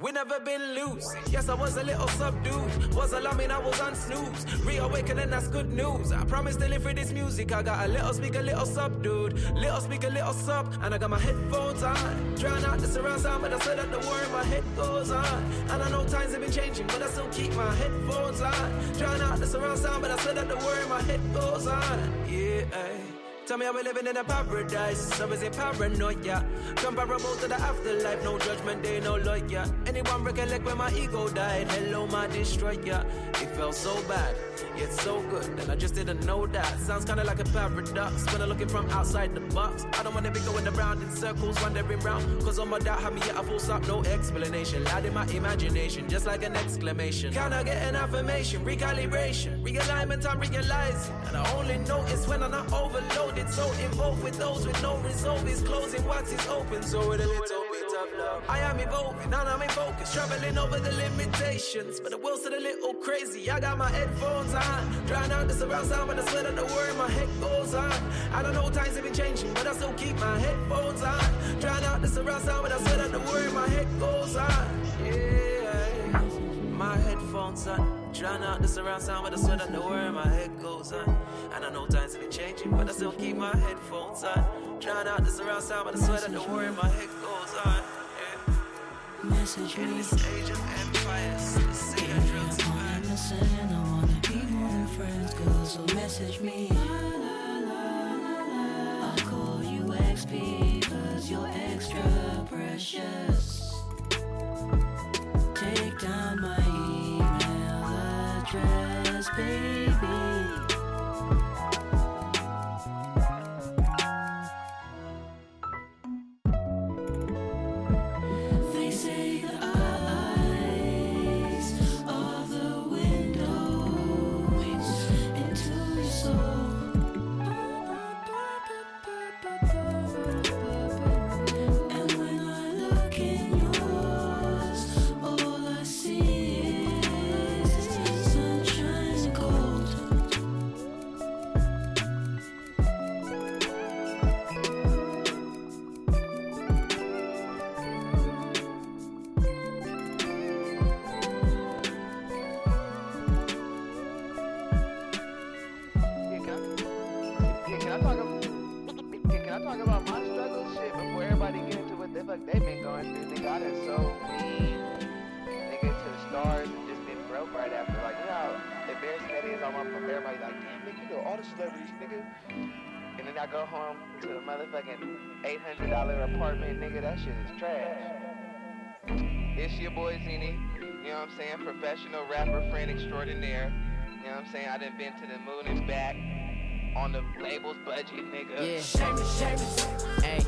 We never been loose. Yes, I was a little subdued. Was alarming, I was on snooze. Reawakening, that's good news. I promise to live for this music. I got a little speak, a little subdued. Little speak, a little sub. And I got my headphones on. Drown out the surround sound, but I said that the word my head goes on. And I know times have been changing, but I still keep my headphones on. Drown out the surround sound, but I said that the word my head goes on. Yeah, ay. Tell me how we living in a paradise. So is it paranoia? Comparable to the afterlife, no judgment day, no lawyer. Anyone recollect when my ego died? Hello, my destroyer. It felt so bad, yet so good. And I just didn't know that. Sounds kinda like a paradox when I'm looking from outside the box. I don't wanna be going around in circles, wandering round. Cause all my doubt had me at a full stop, no explanation. Loud in my imagination, just like an exclamation. Can I get an affirmation? Recalibration, realignment, I'm realizing. And I only notice when I'm not overloaded. It's so involved with those with no resolve is closing what is open. So with a little bit of love. I am evolving, and I'm in focus, traveling over the limitations. But the world's still a little crazy. I got my headphones on, drown out the surround sound, but I swear that the word my head goes on. I don't know times have been changing, but I still keep my headphones on. Drown out the surround sound, but I swear that the word my head goes on. Yeah, my headphones on. Drown out the surround sound, but I swear that the word my head goes on. And I know times have been changing, but I still keep my headphones on. Drown out the surround sound, but I swear that the word my head goes on. Yeah. Message In this age of empires, say I drill to I listen, I wanna be more than friends, girl, so message me. I'll call you XP, cause you're extra precious. Take down my baby. Celebrities, nigga. And then I go home to a motherfucking $800 apartment, nigga, that shit is trash. It's your boy Zini, you know what I'm saying? Professional rapper, friend extraordinaire. You know what I'm saying? I done been to the moon and back on the label's budget, nigga. Yeah. Shameless, shameless. Hey,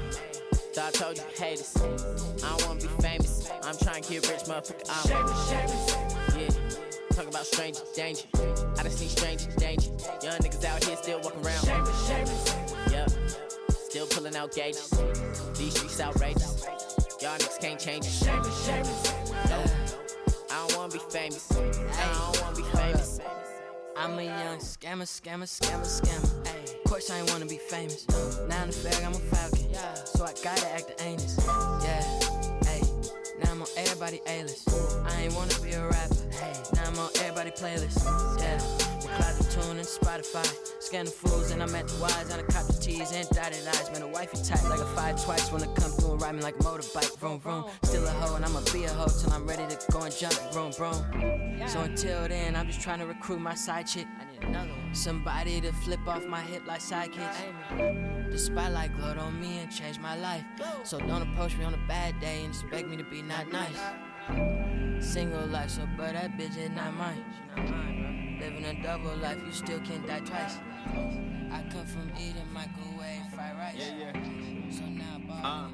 thought I told you haters. I don't wanna be famous. I'm trying to get rich, motherfucker. I'm. Talk about stranger danger. I just need stranger danger. Young niggas out here still walking around. Shameless. Yep. Still pulling out gauges. These streets outrageous. Y'all niggas can't change it. Shameless. No. I don't wanna be famous. I don't wanna be famous. I'm a young scammer, scammer, scammer, scammer. Of course I ain't wanna be famous. Now in the fag, I'm a falcon. So I gotta act the anus. Everybody A-list. I ain't wanna be a rapper. Now I'm on everybody playlist. Yeah, we cloud the tune and Spotify. Scan the fools and I'm at the Y's and I cop the T's and dotted eyes. Man, a wifey tight like a five twice when I come through and ride me like a motorbike. Vroom, vroom. Still a hoe and I'ma be a hoe till I'm ready to go and jump. Vroom, vroom. So until then, I'm just trying to recruit my side chick. I need another one. Somebody to flip off my hip like sidekicks. The spotlight glowed on me and changed my life. So don't approach me on a bad day and expect me to be not nice. Single life, so but that bitch is not mine. Living a double life, you still can't die twice. I come from eating microwave fried rice. Yeah, yeah. So now, uh.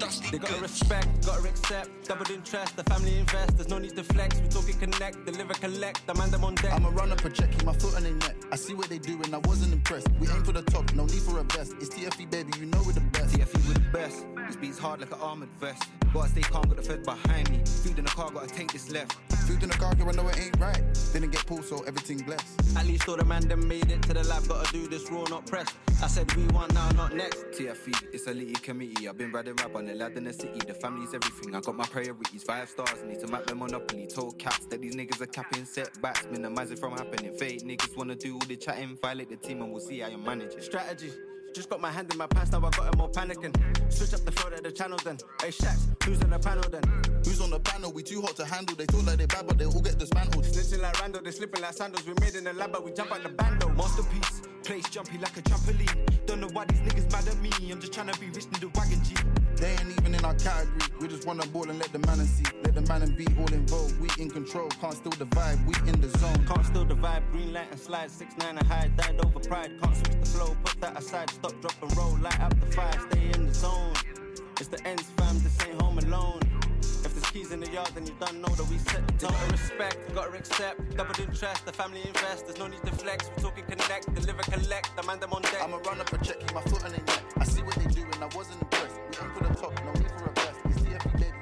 Look, they gotta respect, gotta accept. Doubled interest, the family invest. There's no need to flex. We talking connect, deliver, collect. The man them on deck. I'm a runner, project, keep my foot on their neck. I see what they do and I wasn't impressed. We aim for the top, no need for a vest. It's TFE, baby, you know we're the best. TFE, we're the best. This beats hard like an armored vest. Gotta stay calm, got the fed behind me. Food in the car, gotta take this left. Food in the car, girl, I know it ain't right. Didn't get pulled, so everything blessed. At least all the man them made it to the lab. Gotta do this raw, not press. I said we want now, not next. TFE, it's a litty committee. I've been riding rap on the lad in the city. The family's everything. I got my priorities. Five stars, need to map them monopoly. Told cats that these niggas are capping setbacks. Minimize it from happening. Fake niggas wanna do all the chatting. Violate the team and we'll see how you manage it. Strategy. Just got my hand in my pants, now I got him more panicking. Switch up the flow at the channel then. Hey Shax, who's on the panel then? Who's on the panel? We too hot to handle. They talk like they bad, but they all get dismantled. Snitching like Randall, they slipping like sandals. We made in the lab, but we jump out the bando. Masterpiece, place jumpy like a trampoline. Don't know why these niggas mad at me. I'm just trying to be rich in the wagon G. They ain't even in our category. We just wanna ball and let the man and see. Let the man and be all involved. We in control, can't steal the vibe. We in the zone. Can't steal the vibe. Green light and slide. Six nine and high. Died over pride. Can't switch the flow. Put that aside. Stop, drop and roll. Light up the fire. Stay in the zone. It's the ends, fam. This ain't home alone. If there's keys in the yard, then you don't know that we set the tone. Gotta respect, gotta accept. Double interest, the family invest. There's no need to flex. We talking connect, deliver, collect. The man them on deck. I'm a runner, project, keep my foot on their neck. I see what they do and I wasn't impressed. We the top, no need for a vest. It's TFE, baby.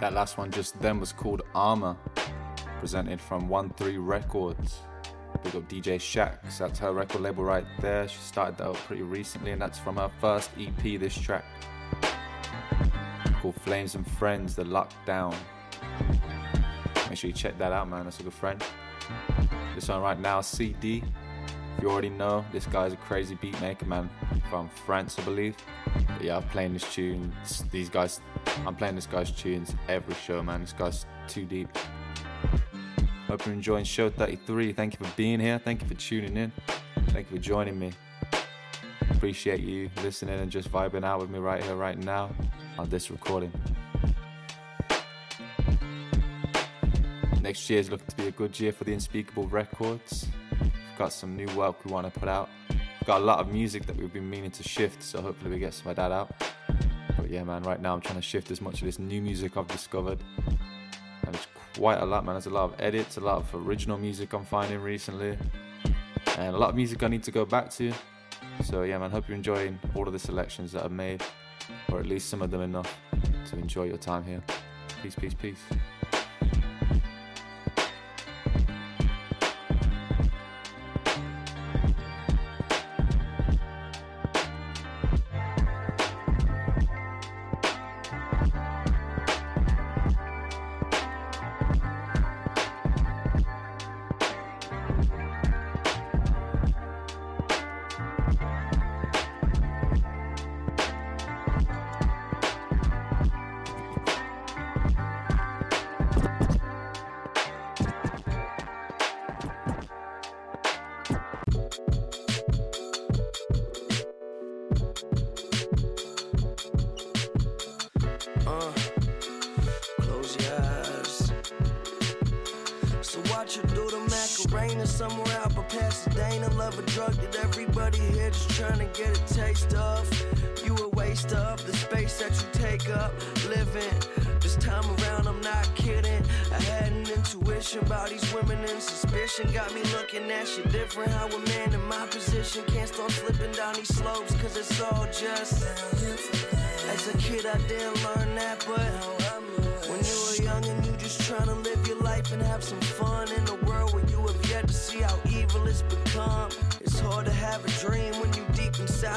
That last one just then was called Armor, presented from OneThree Records. Big up DJ Shax, that's her record label right there. She started that out pretty recently, and that's from her first EP, this track called Flames and Friends, The Lockdown. Make sure you check that out, man. That's a good friend. This one right now, See Dee. If you already know, this guy's a crazy beat maker, man, from France, I believe. But yeah, I'm playing this tune. These guys, I'm playing this guy's tunes every show, man. This guy's too deep. Hope you're enjoying show 33. Thank you for being here. Thank you for tuning in. Thank you for joining me. Appreciate you listening and just vibing out with me right here, right now on this recording. Next year is looking to be a good year for the Unspeakable Records. We've got some new work we want to put out. We've got a lot of music that we've been meaning to shift, so hopefully we get some of that out. But yeah, man, right now I'm trying to shift as much of this new music I've discovered. Quite a lot, man. There's a lot of edits, a lot of original music I'm finding recently, and a lot of music I need to go back to. So yeah, man, hope you're enjoying all of the selections that I've made, or at least some of them enough to enjoy your time here. Peace, peace, peace.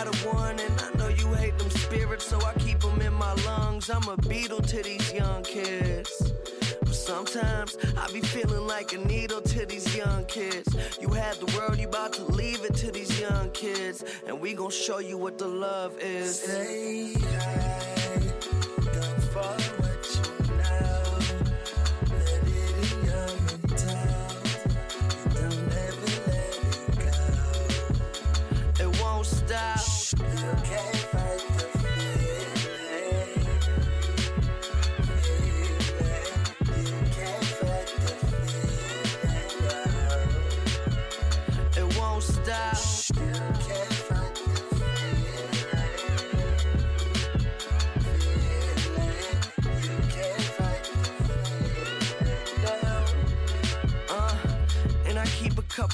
Inside of one, and I know you hate them spirits, so I keep them in my lungs. I'm a beetle to these young kids. But Sometimes I be feeling like a needle to these young kids. You had the world, you about to leave it to these young kids. And we gon' show you what the love is. Stay high,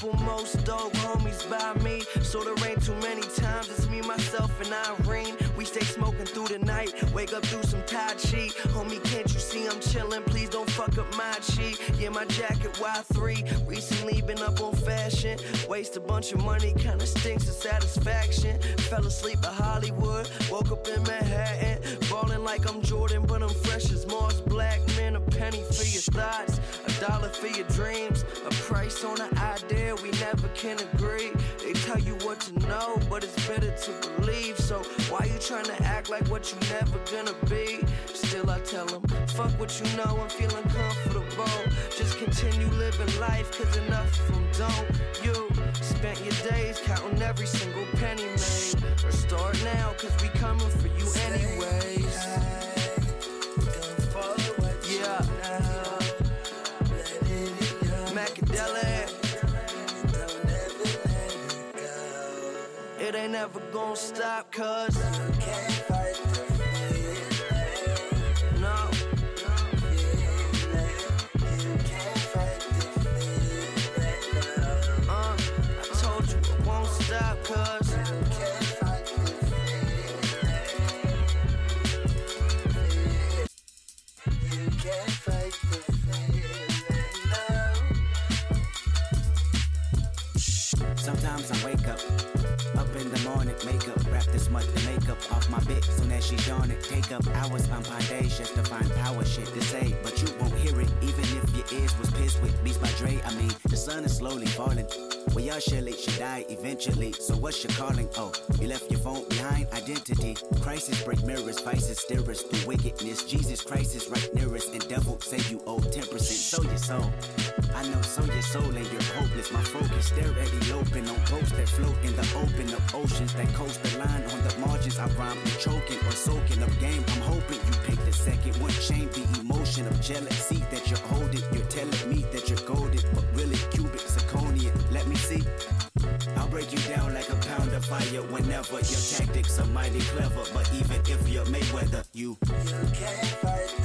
couple most dope homies by me. So there ain't too many times it's me, myself, and Irene. We stay through the night, wake up do some Tai Chi. Homie, can't you see I'm chillin'? Please don't fuck up my chi. Yeah, my jacket Y3. Recently been up on fashion. Waste a bunch of money, kinda stinks of satisfaction. Fell asleep at Hollywood, woke up in Manhattan. Ballin' like I'm Jordan, but I'm fresh as Mars Black. Man, a penny for your thoughts, a dollar for your dreams. A price on an idea we never can agree. Tell you what to know, but it's better to believe. So why you trying to act like what you never gonna be? Still, I tell them, fuck what you know, I'm feeling comfortable. Just continue living life, cause enough of them don't. You spent your days counting every single penny made. Or start now, cause we coming for you anyways. Yeah. Macadelic. Ain't never gonna stop, cause can't fight. Uh, I won't stop, cause makeup, wrap this much the makeup off my bitch. Soon as she yawn it, take up hours on Pondays just to find power shit to say. But you won't hear it, even if your ears was pissed with Beats by Dre. I mean, the sun is slowly falling. Well, y'all surely should die eventually. So what's your calling? Oh, you left your phone behind. Identity, crisis break mirrors, vices steer us through wickedness. Jesus Christ is right near us, and devil say you owe 10%. So your soul. I know, so your soul and you're hopeless. My focus, stare at open on boats that float in the open of oceans that coast the line on the margins. I rhyme with choking or soaking up game. I'm hoping you pick the second one. Shame the emotion of jealousy that you're holding. You're telling me that you're golden, but really cubic zirconian. Let me see. I'll break you down like a pound of fire whenever your tactics are mighty clever. But even if you're Mayweather, you. You can't fight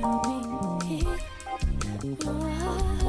Tell me, me.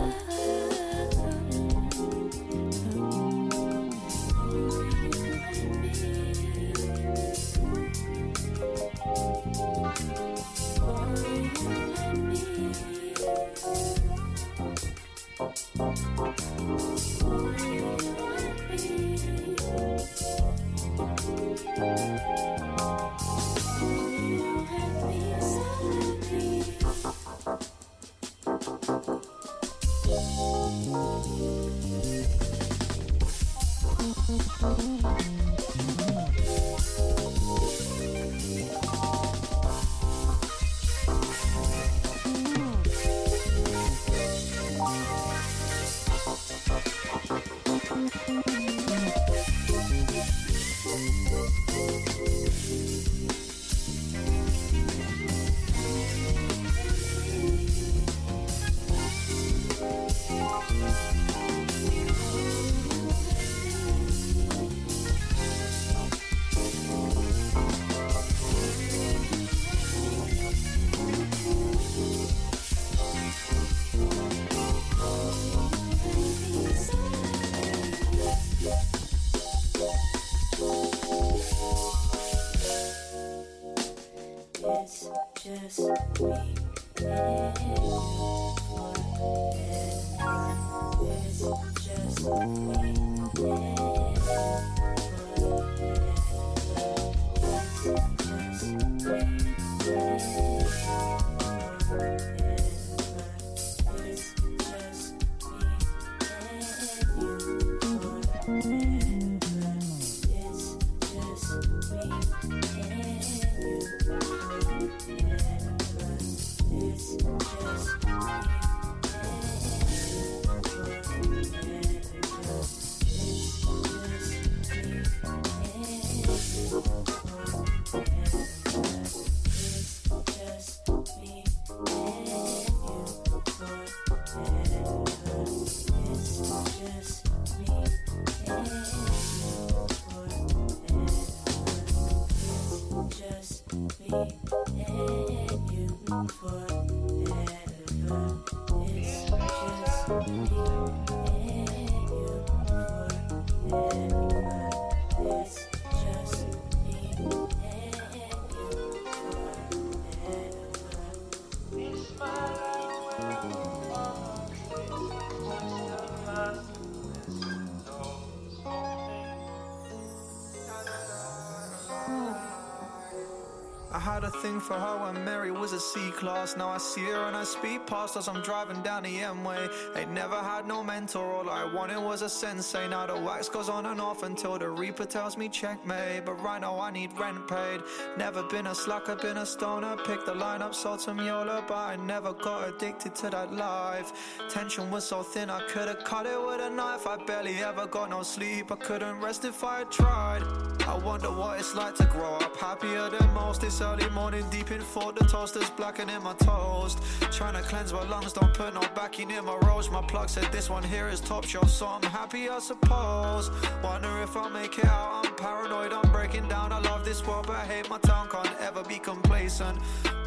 I had a thing for her when Mary was a C class. Now I see her and I speed past as I'm driving down the M way. Ain't never had no mentor, all I wanted was a sensei. Now the wax goes on and off until the Reaper tells me checkmate. But right now I need rent paid. Never been a slacker, been a stoner. Picked the line up, sold some Yola, but I never got addicted to that life. Tension was so thin, I could've cut it with a knife. I barely ever got no sleep, I couldn't rest if I tried. I wonder what it's like to grow up happier than most. This early morning, deep in thought, the toaster's blackening my toast. Trying to cleanse my lungs, don't put no backing in my roast. My plug said this one here is top shelf, so I'm happy, I suppose. Wonder if I'll make it out. I'm paranoid, I'm breaking down. I love this world, but I hate my town, can't ever be complacent.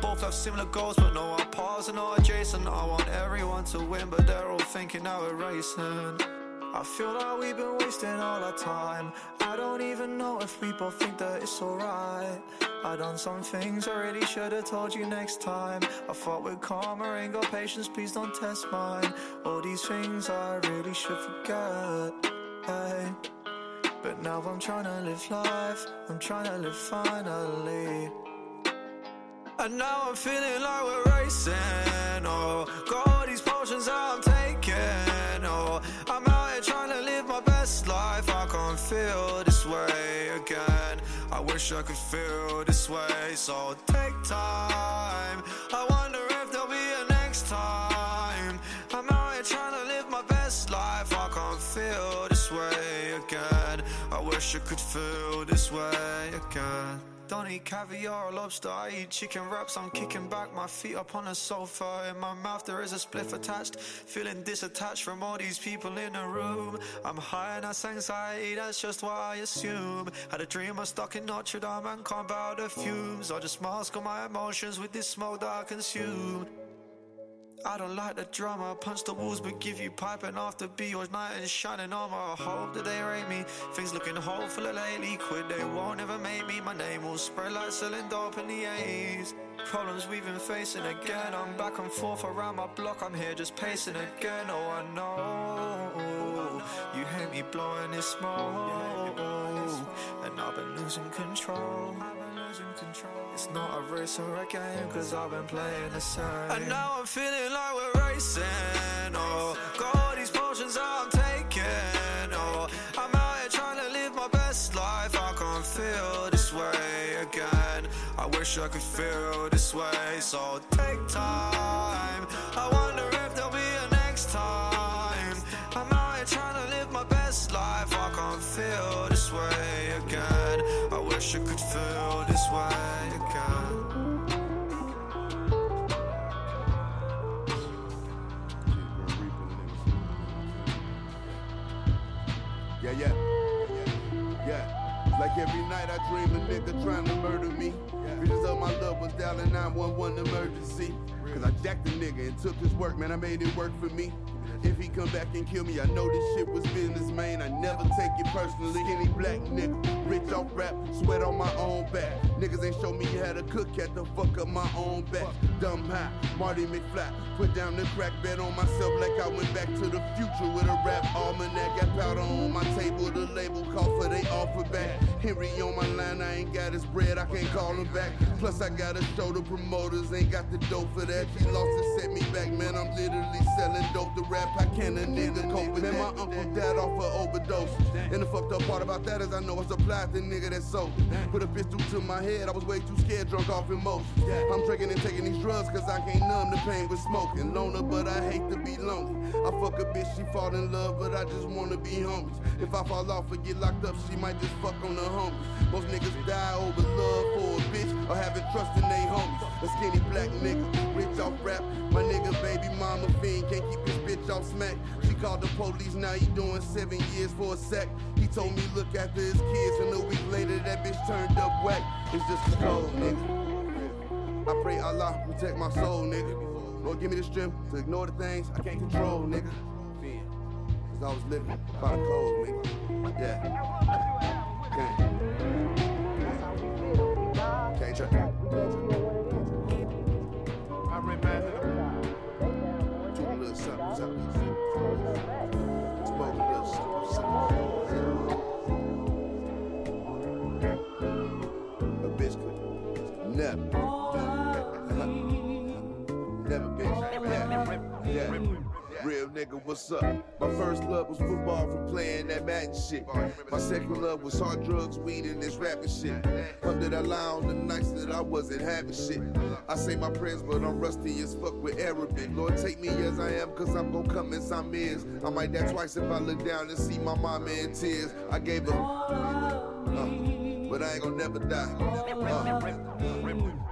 Both have similar goals, but no one pause and not adjacent. I want everyone to win, but they're all thinking now we're racing. I feel like we've been wasting all our time. I don't even know if we both think that it's alright. I done some things I really should have told you next time. I fought with karma, ain't got patience, please don't test mine. All these things I really should forget. Hey. But now I'm trying to live life, I'm trying to live finally. And now I'm feeling like we're racing. Oh, got all these potions I'm taking. Oh, I'm feel this way again. I wish I could feel this way. So take time. I wonder if there'll be a next time. I'm out here trying to live my best life. I can't feel this way again. I wish I could feel this way again. Don't eat caviar or lobster, I eat chicken wraps. I'm kicking back, my feet up on the sofa. In my mouth, there is a spliff attached. Feeling disattached from all these people in the room. I'm high and that's anxiety, that's just what I assume. Had a dream I'm stuck in Notre Dame and can't bow the fumes. I just mask all my emotions with this smoke that I consume. I don't like the drama, punch the walls but give you pipe and after be your knight and shining armor. I hope that they rate me. Things looking hopeful lately, quit they won't ever make me. My name will spread like selling dope in the A's. Problems we've been facing again. I'm back and forth around my block. I'm here just pacing again. Oh, I know you hate me blowing this smoke, and I've been losing control. It's not a race or a game, cause I've been playing the same. And now I'm feeling like we're racing. Oh, got all these potions I'm taking. Oh, I'm out here trying to live my best life. I can't feel this way again. I wish I could feel this way. So take time. I wonder if there'll be a next time. I'm out here trying to live my best life. I can't feel this way again. I wish I could feel this way Like every night I dream a nigga trying to murder me. Visions of my loved ones dialing 911 emergency. Cause I jacked the nigga and took his work, man, I made it work for me. If he come back and kill me, I know this shit was business, man. I never take it personally. Any black nigga, rich off rap, sweat on my own back. Niggas ain't show me how to cook, had to fuck up my own back. Dumb high, Marty McFly. Put down the crack bet on myself like I went back to the future with a rap almanac. Got powder on my table, the label call for they offer back. Henry on my line, I ain't got his bread, I can't call him back. Plus I gotta show the promoters, ain't got the dough for that. He lost and set me back, man. I'm literally selling dope to rap. I can't a nigga cope with that? My uncle died off of overdose. And the fucked up part about that is I know I supplied the nigga that sold. Put a pistol to my head, I was way too scared, drunk off emotion. I'm drinking and taking these drugs cause I can't numb the pain with smoking. Loner, but I hate to be lonely. I fuck a bitch, she fall in love, but I just wanna be homies. If I fall off or get locked up, she might just fuck on the homies. Most niggas die over love for a bitch or having trust in they homies. A skinny black nigga, rich off rap. My nigga, baby mama fiend, can't keep his bitch off smack. She called the police, now he doing seven years for a sec. He told me look after his kids, and a week later that bitch turned up whack. It's just a cold nigga. I pray Allah protect my soul, nigga. Lord, give me the strength to ignore the things I can't control, nigga. Cause I was living by the code, nigga. Yeah. Can't. Can't try. I remember. Do little something, something. Never bitch. Yeah. Yeah. Real nigga, what's up? My first love was football from playing that Madden shit. My second love was hard drugs, weed, and this rapping shit. Come did I lie on the nights that I wasn't having shit. I say my prayers, but I'm rusty as fuck with Arabic. Lord, take me as I am, cause I'm gonna come as I'm is. I might die twice if I look down and see my mama in tears. I gave her, uh, but I ain't gonna never die. Uh,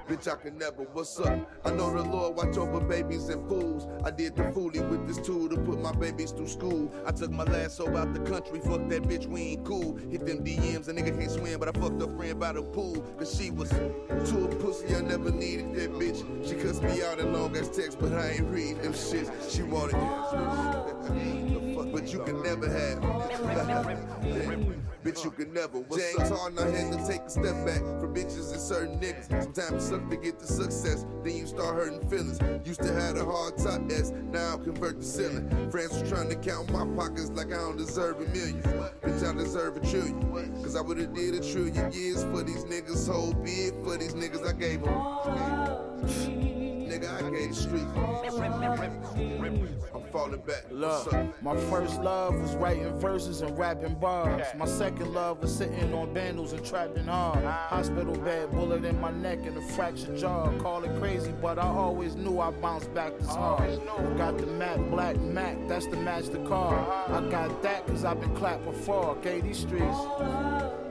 bitch, I can never. What's up? I know the Lord watch over babies and fools. I did the foolie with this tool to put my babies through school. I took my last soul out the country. Fuck that bitch, we ain't cool. Hit them DMs, a nigga can't swim, but I fucked a friend by the pool. Cause she was too a pussy, I never needed that bitch. She cussed me out in long ass text, but I ain't read them shits. She wanted fuck, but you can never have. Bitch, you can never. What's James Harden, I had to take a step back from bitches and certain niggas. Sometimes it suck to get the success, then you start hurting feelings. Used to have a hard top S, now I convert the ceiling. Friends was trying to count my pockets like I don't deserve a million. Bitch, I deserve a trillion. Cause I would've did a trillion years for these niggas. Whole bid for these niggas, I gave them. Nigga, I gave the street. I'm falling back. What's Look, my first love was writing verses and rapping bars. My second love was sitting on bandals and trapping hard. Hospital bed, bullet in my neck and a fractured jaw. Call it crazy, but I always knew I bounced back this hard. Got the Mac, Black Mac, that's the match the car. I got that cause I've been clapped before. Gave these streets.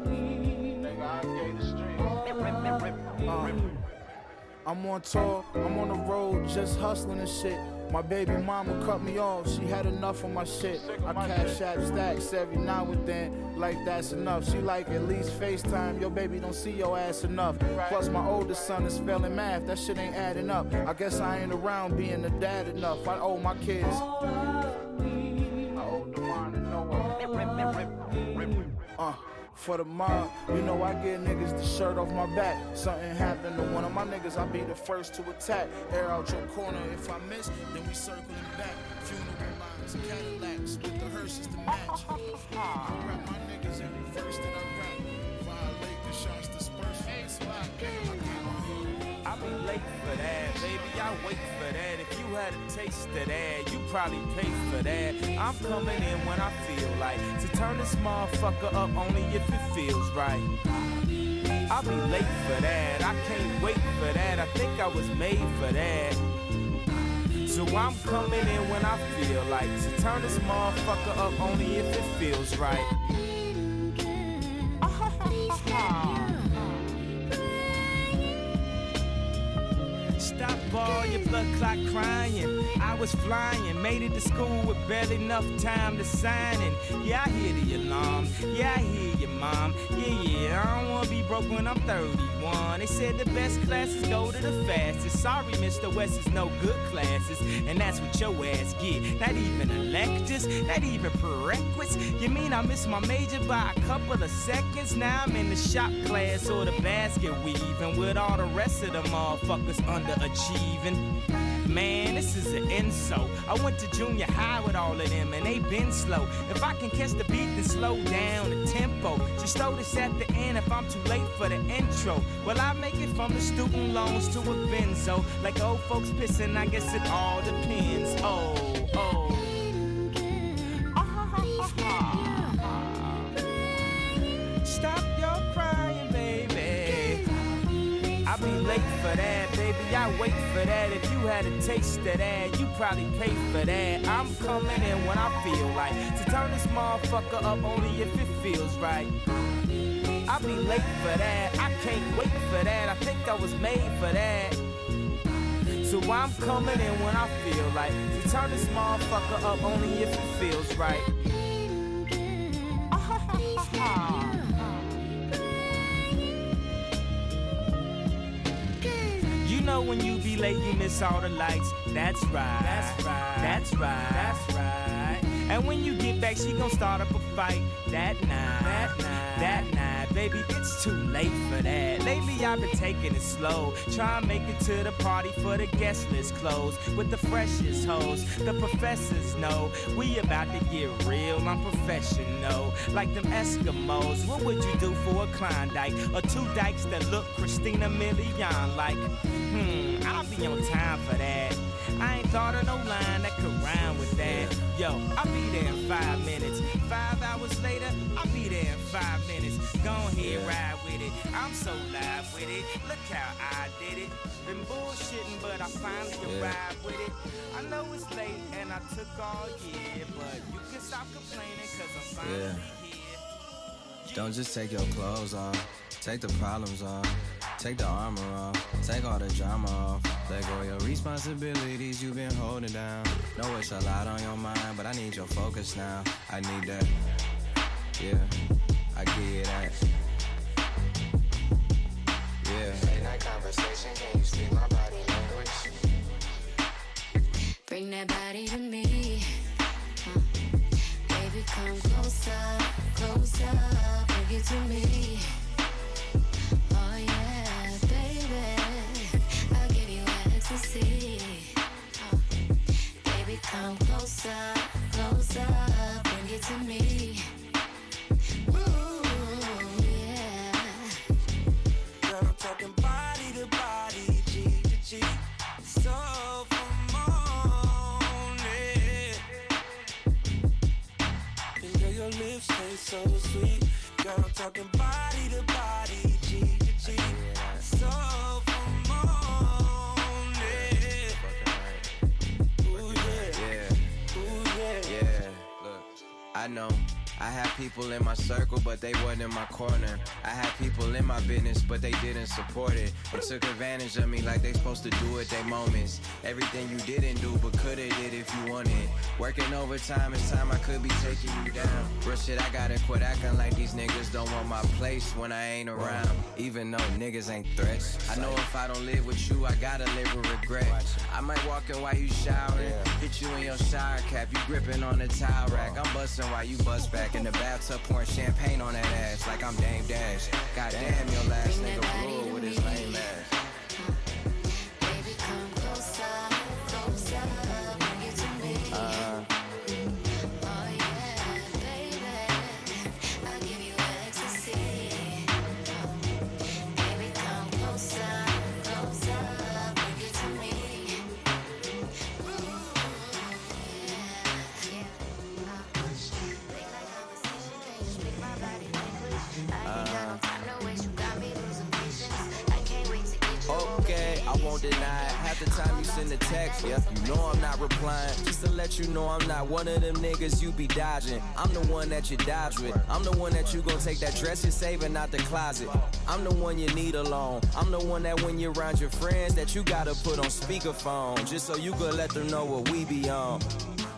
Nigga, I gave the streets. Uh, I'm on tour, I'm on the road, just hustling and shit. My baby mama cut me off, she had enough of my shit. I cash app stacks every now and then, like that's enough. She like at least FaceTime, your baby don't see your ass enough. Plus my oldest son is failing math, that shit ain't adding up. I guess I ain't around being a dad enough. I owe my kids. I owe Devon and Noah. Uh, for the mob, you know I get niggas the shirt off my back. Something happened to one of my niggas, I'll be the first to attack. Air out your corner, if I miss, then we circling back. Funeral lines, and Cadillacs with the hearses to match. I rap my niggas every verse that I rap. Violate the shots dispersed from the spot. I be late for that, baby. I wait for that. If you had a taste of that, you probably pay for that. I'm coming in when I feel like to turn this motherfucker up only if it feels right. I'll be late for that. I can't wait for that. I think I was made for that. So I'm coming in when I feel like to turn this motherfucker up only if it feels right. Stop all your blood clot crying. I was flying, made it to school with barely enough time to sign in. Yeah, I hear the alarm. Yeah, I hear you, mom. Yeah, yeah, I don't wanna be broke when I'm 31. They said the best classes go to the fastest. Sorry, Mr. West is no good classes, and that's what your ass get. Not even electives, not even prerequisites. You mean I missed my major by a couple of seconds? Now I'm in the shop class or the basket weaving with all the rest of the motherfuckers underachieving. Man, this is an insult. I went to junior high with all of them, and they been slow. If I can catch the beat, then slow down the tempo. Just throw this at the end if I'm too late for the intro. Well, I make it from the student loans to a benzo. Like old folks pissing, I guess it all depends. Oh. Late for that, baby. I wait for that. If you had a taste of that, you probably pay for that. I'm coming in when I feel like to turn this motherfucker up only if it feels right. I'll be late for that. I can't wait for that. I think I was made for that. So I'm coming in when I feel like to turn this motherfucker up only if it feels right. You you miss all the lights. That's right. That's right. That's right. That's right. And when you get back, she gon' start up a fight. That night. That night. That night. Baby, it's too late for that. Lately, I've been taking it slow. Try and make it to the party for the guest list closed. With the freshest hoes. The professors know. We about to get real. I'm professional. Like them Eskimos. What would you do for a Klondike? Or two dykes that look Christina Milian like? Hmm, I'll be on time for that. I ain't thought of no line that could rhyme with that. Yo, I'll be there in five minutes. Five hours later, I'll be there in five minutes. Go ahead, ride with it. I'm so live with it. Look how I did it. Been bullshitting, but I finally arrived with it. I know it's late and I took all year, but you can stop complaining cause I'm finally. Don't just take your clothes off. Take the problems off. Take the armor off. Take all the drama off. Let go of your responsibilities you've been holding down. Know it's a lot on your mind, but I need your focus now. I need that. Yeah, I give you that. Yeah. Late night conversation, can you speak my body language? Bring that body to me. Uh, baby, come closer, closer. It to me. Oh yeah, baby. I'll give you ecstasy. Uh, baby, come closer, closer. Bring it to me. I'm talking body to body, cheek to cheek. So for morning. Ooh, yeah. Yeah. Ooh, yeah. Yeah, look, I know. I had people in my circle, but they wasn't in my corner. I had people in my business, but they didn't support it. They took advantage of me like they supposed to do at their moments. Everything you didn't do, but coulda did if you wanted. Working overtime, it's time I could be taking you down. Real shit, I gotta quit acting like these niggas don't want my place when I ain't around. Even though niggas ain't threats. I know if I don't live with you, I gotta live with regret. I might walk in while you showering, hit you in your shower cap, you gripping on the towel rack. I'm busting while you bust back in the bathtub, pouring champagne on that ass like I'm Dame Dash. Goddamn, your last nigga blew with his lame ass. It. Half the time you send a text, yeah, you know I'm not replying. Just to let you know I'm not one of them niggas you be dodging. I'm the one that you dodge with. I'm the one that you gon' take that dress you're saving out the closet. I'm the one you need alone. I'm the one that when you're around your friends that you gotta put on speakerphone. Just so you could let them know what we be on.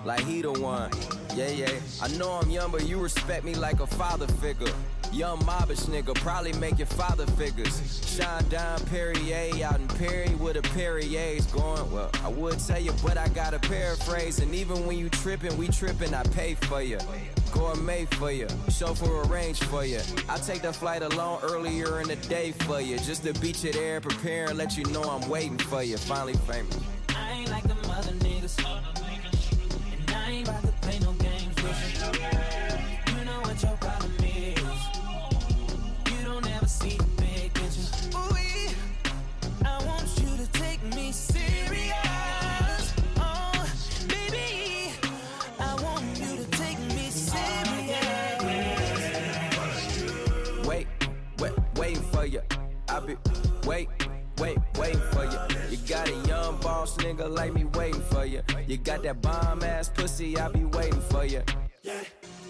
Like he the one. Yeah, yeah. I know I'm young, but you respect me like a father figure. Young mobbish nigga, probably make your father figures. Shine down Perrier out in Perry with a Perrier's going. Well, I would tell you, but I gotta paraphrase. And even when you trippin', we trippin', I pay for you. Gourmet for you, chauffeur arrange for you. I take the flight alone earlier in the day for you. Just to beat you there, prepare and let you know I'm waiting for you. Finally famous. I ain't like the mother niggas. Ain't about to play no games with you. You know what your problem is. You don't ever see the big picture. I want you to take me serious. Oh, baby, I want you to take me serious. Wait, wait, waiting for you. I be wait, wait, waiting for you. Nigga like me waiting for you. You got that bomb ass pussy, I be waiting for you.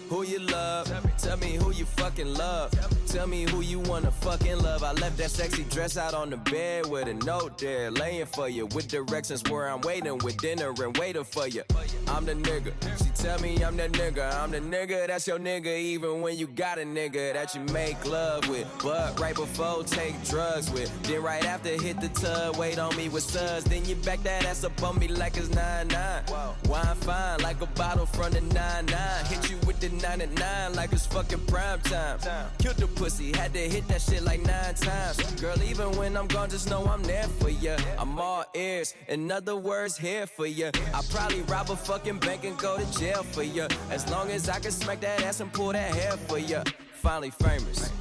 Who you love? Tell me who you fucking love. Tell me who you wanna fucking love. I left that sexy dress out on the bed with a note there, laying for you. With directions where I'm waiting with dinner and waiting for you. I'm the nigga. She tell me I'm the nigga. I'm the nigga that's your nigga, even when you got a nigga that you make love with. But right before, take drugs with. Then right after, hit the tub, wait on me with suds. Then you back that ass up on me like it's 9 9. Wine fine like a bottle from the 9 9. Hit you with the 99 like it's fucking prime time. Killed the pussy, had to hit that shit like nine times. Girl, even when I'm gone, just know I'm there for ya. I'm all ears, in other words, here for ya. I probably rob a fucking bank and go to jail for ya. As long as I can smack that ass and pull that hair for ya. Finally famous.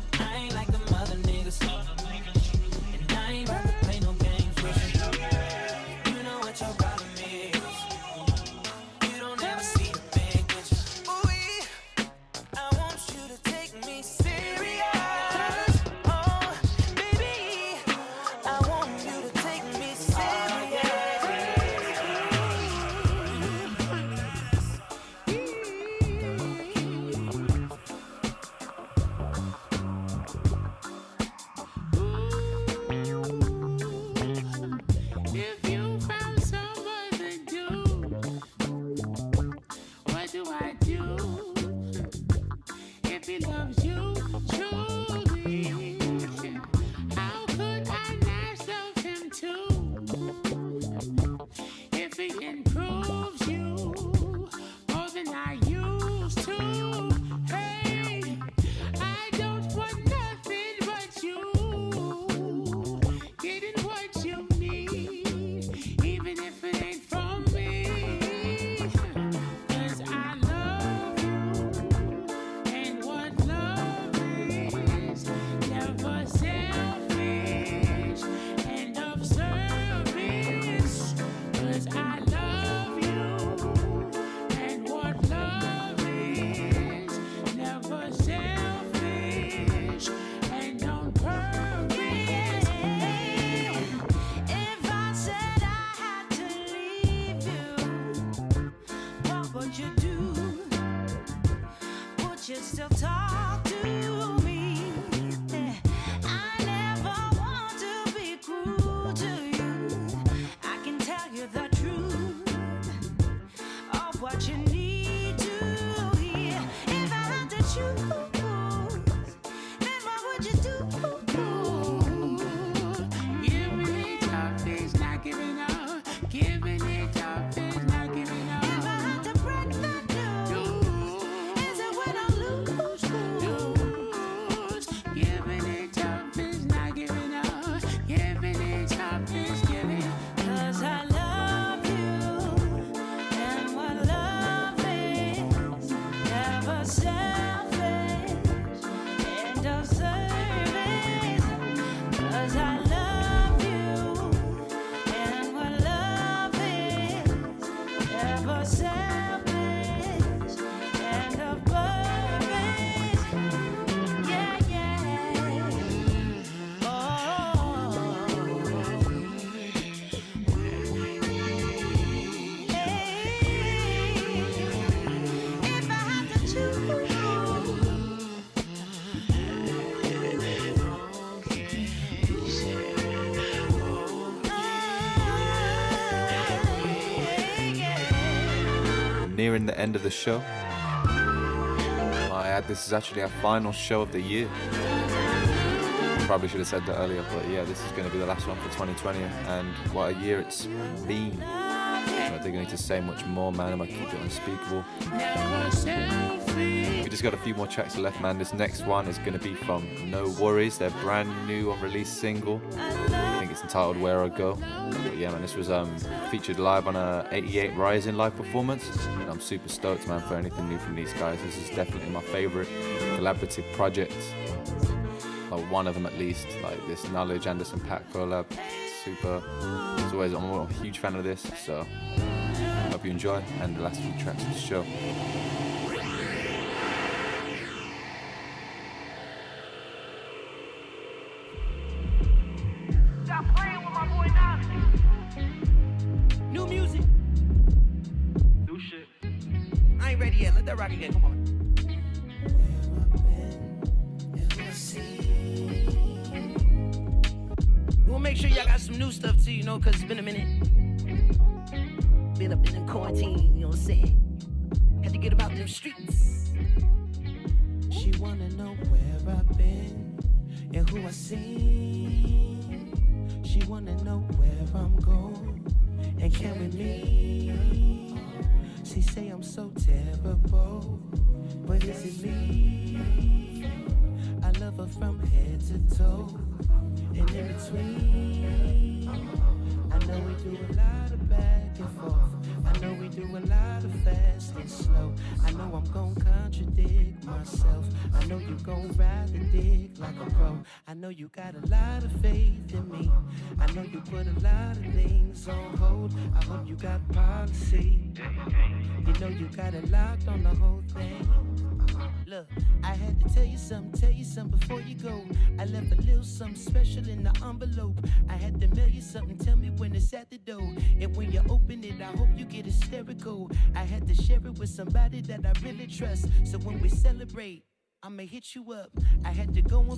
Nearing the end of the show. I add this is actually our final show of the year. Probably should have said that earlier, but yeah, this is going to be the last one for 2020, and what a year it's been. I don't think I need to say much more, man. I'm gonna keep it unspeakable. We just got a few more tracks left, man. This next one is gonna be from No Worries, their brand new unreleased single. Entitled Where I Go. But yeah, man, this was um, featured live on a 88rising live performance. And I'm super stoked, man, for anything new from these guys. This is definitely my favorite collaborative project. Well, one of them at least, like this Knxwledge Anderson .Paak collab. Super. As always, I'm a huge fan of this, so hope you enjoy. And the last few tracks of the show.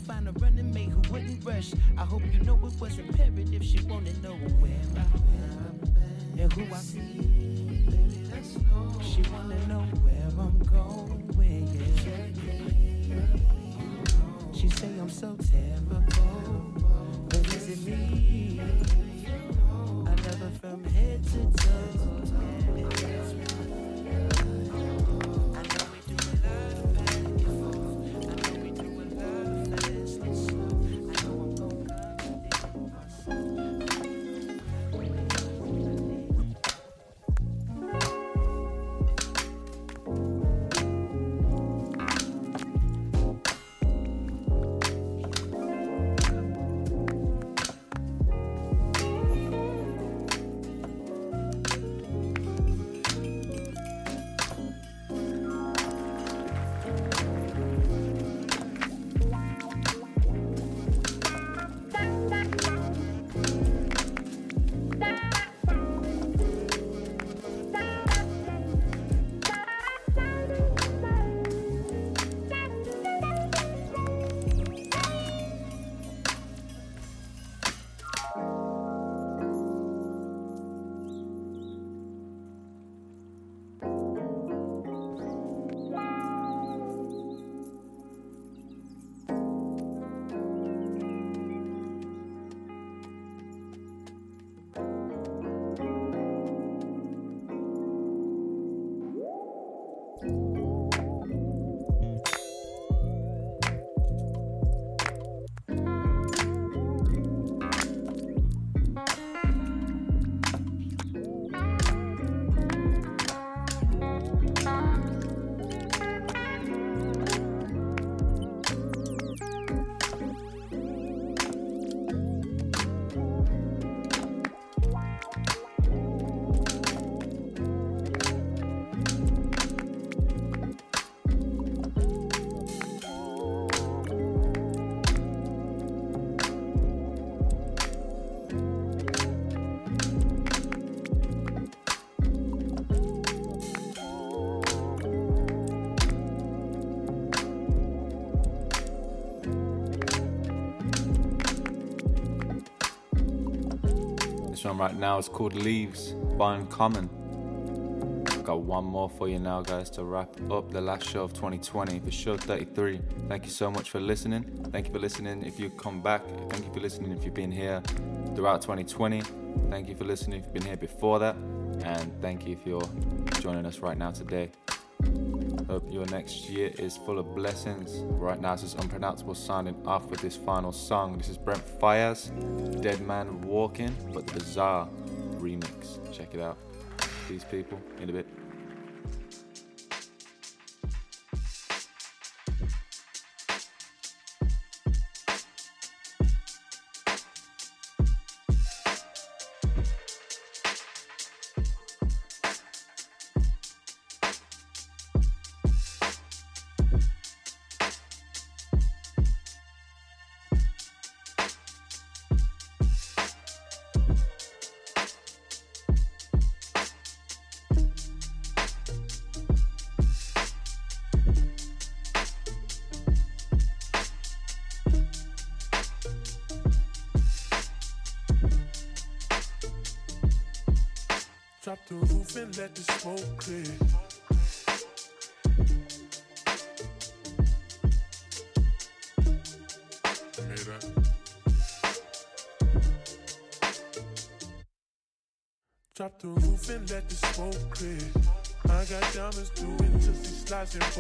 Find a running mate who wouldn't rush. I hope you know it was imperative. She wanna know where I've been and who I see. She wanna know where I'm going. Yeah. She say I'm so terrible, but is it me? I love her from head to toe. This one right now is called Leaves by Uncommon. got one more for you now, guys, to wrap up the last show of 2020 for show 33. Thank you so much for listening. Thank you for listening if you come back. Thank you for listening if you've been here throughout 2020. Thank you for listening if you've been here before that. And thank you if you're joining us right now today. Hope your next year is full of blessings. Right now, this is unpronounceable signing off with this final song. This is Brent Faiyaz, Dead Man Walking, but the Bizarre remix. Check it out. These people in a bit. She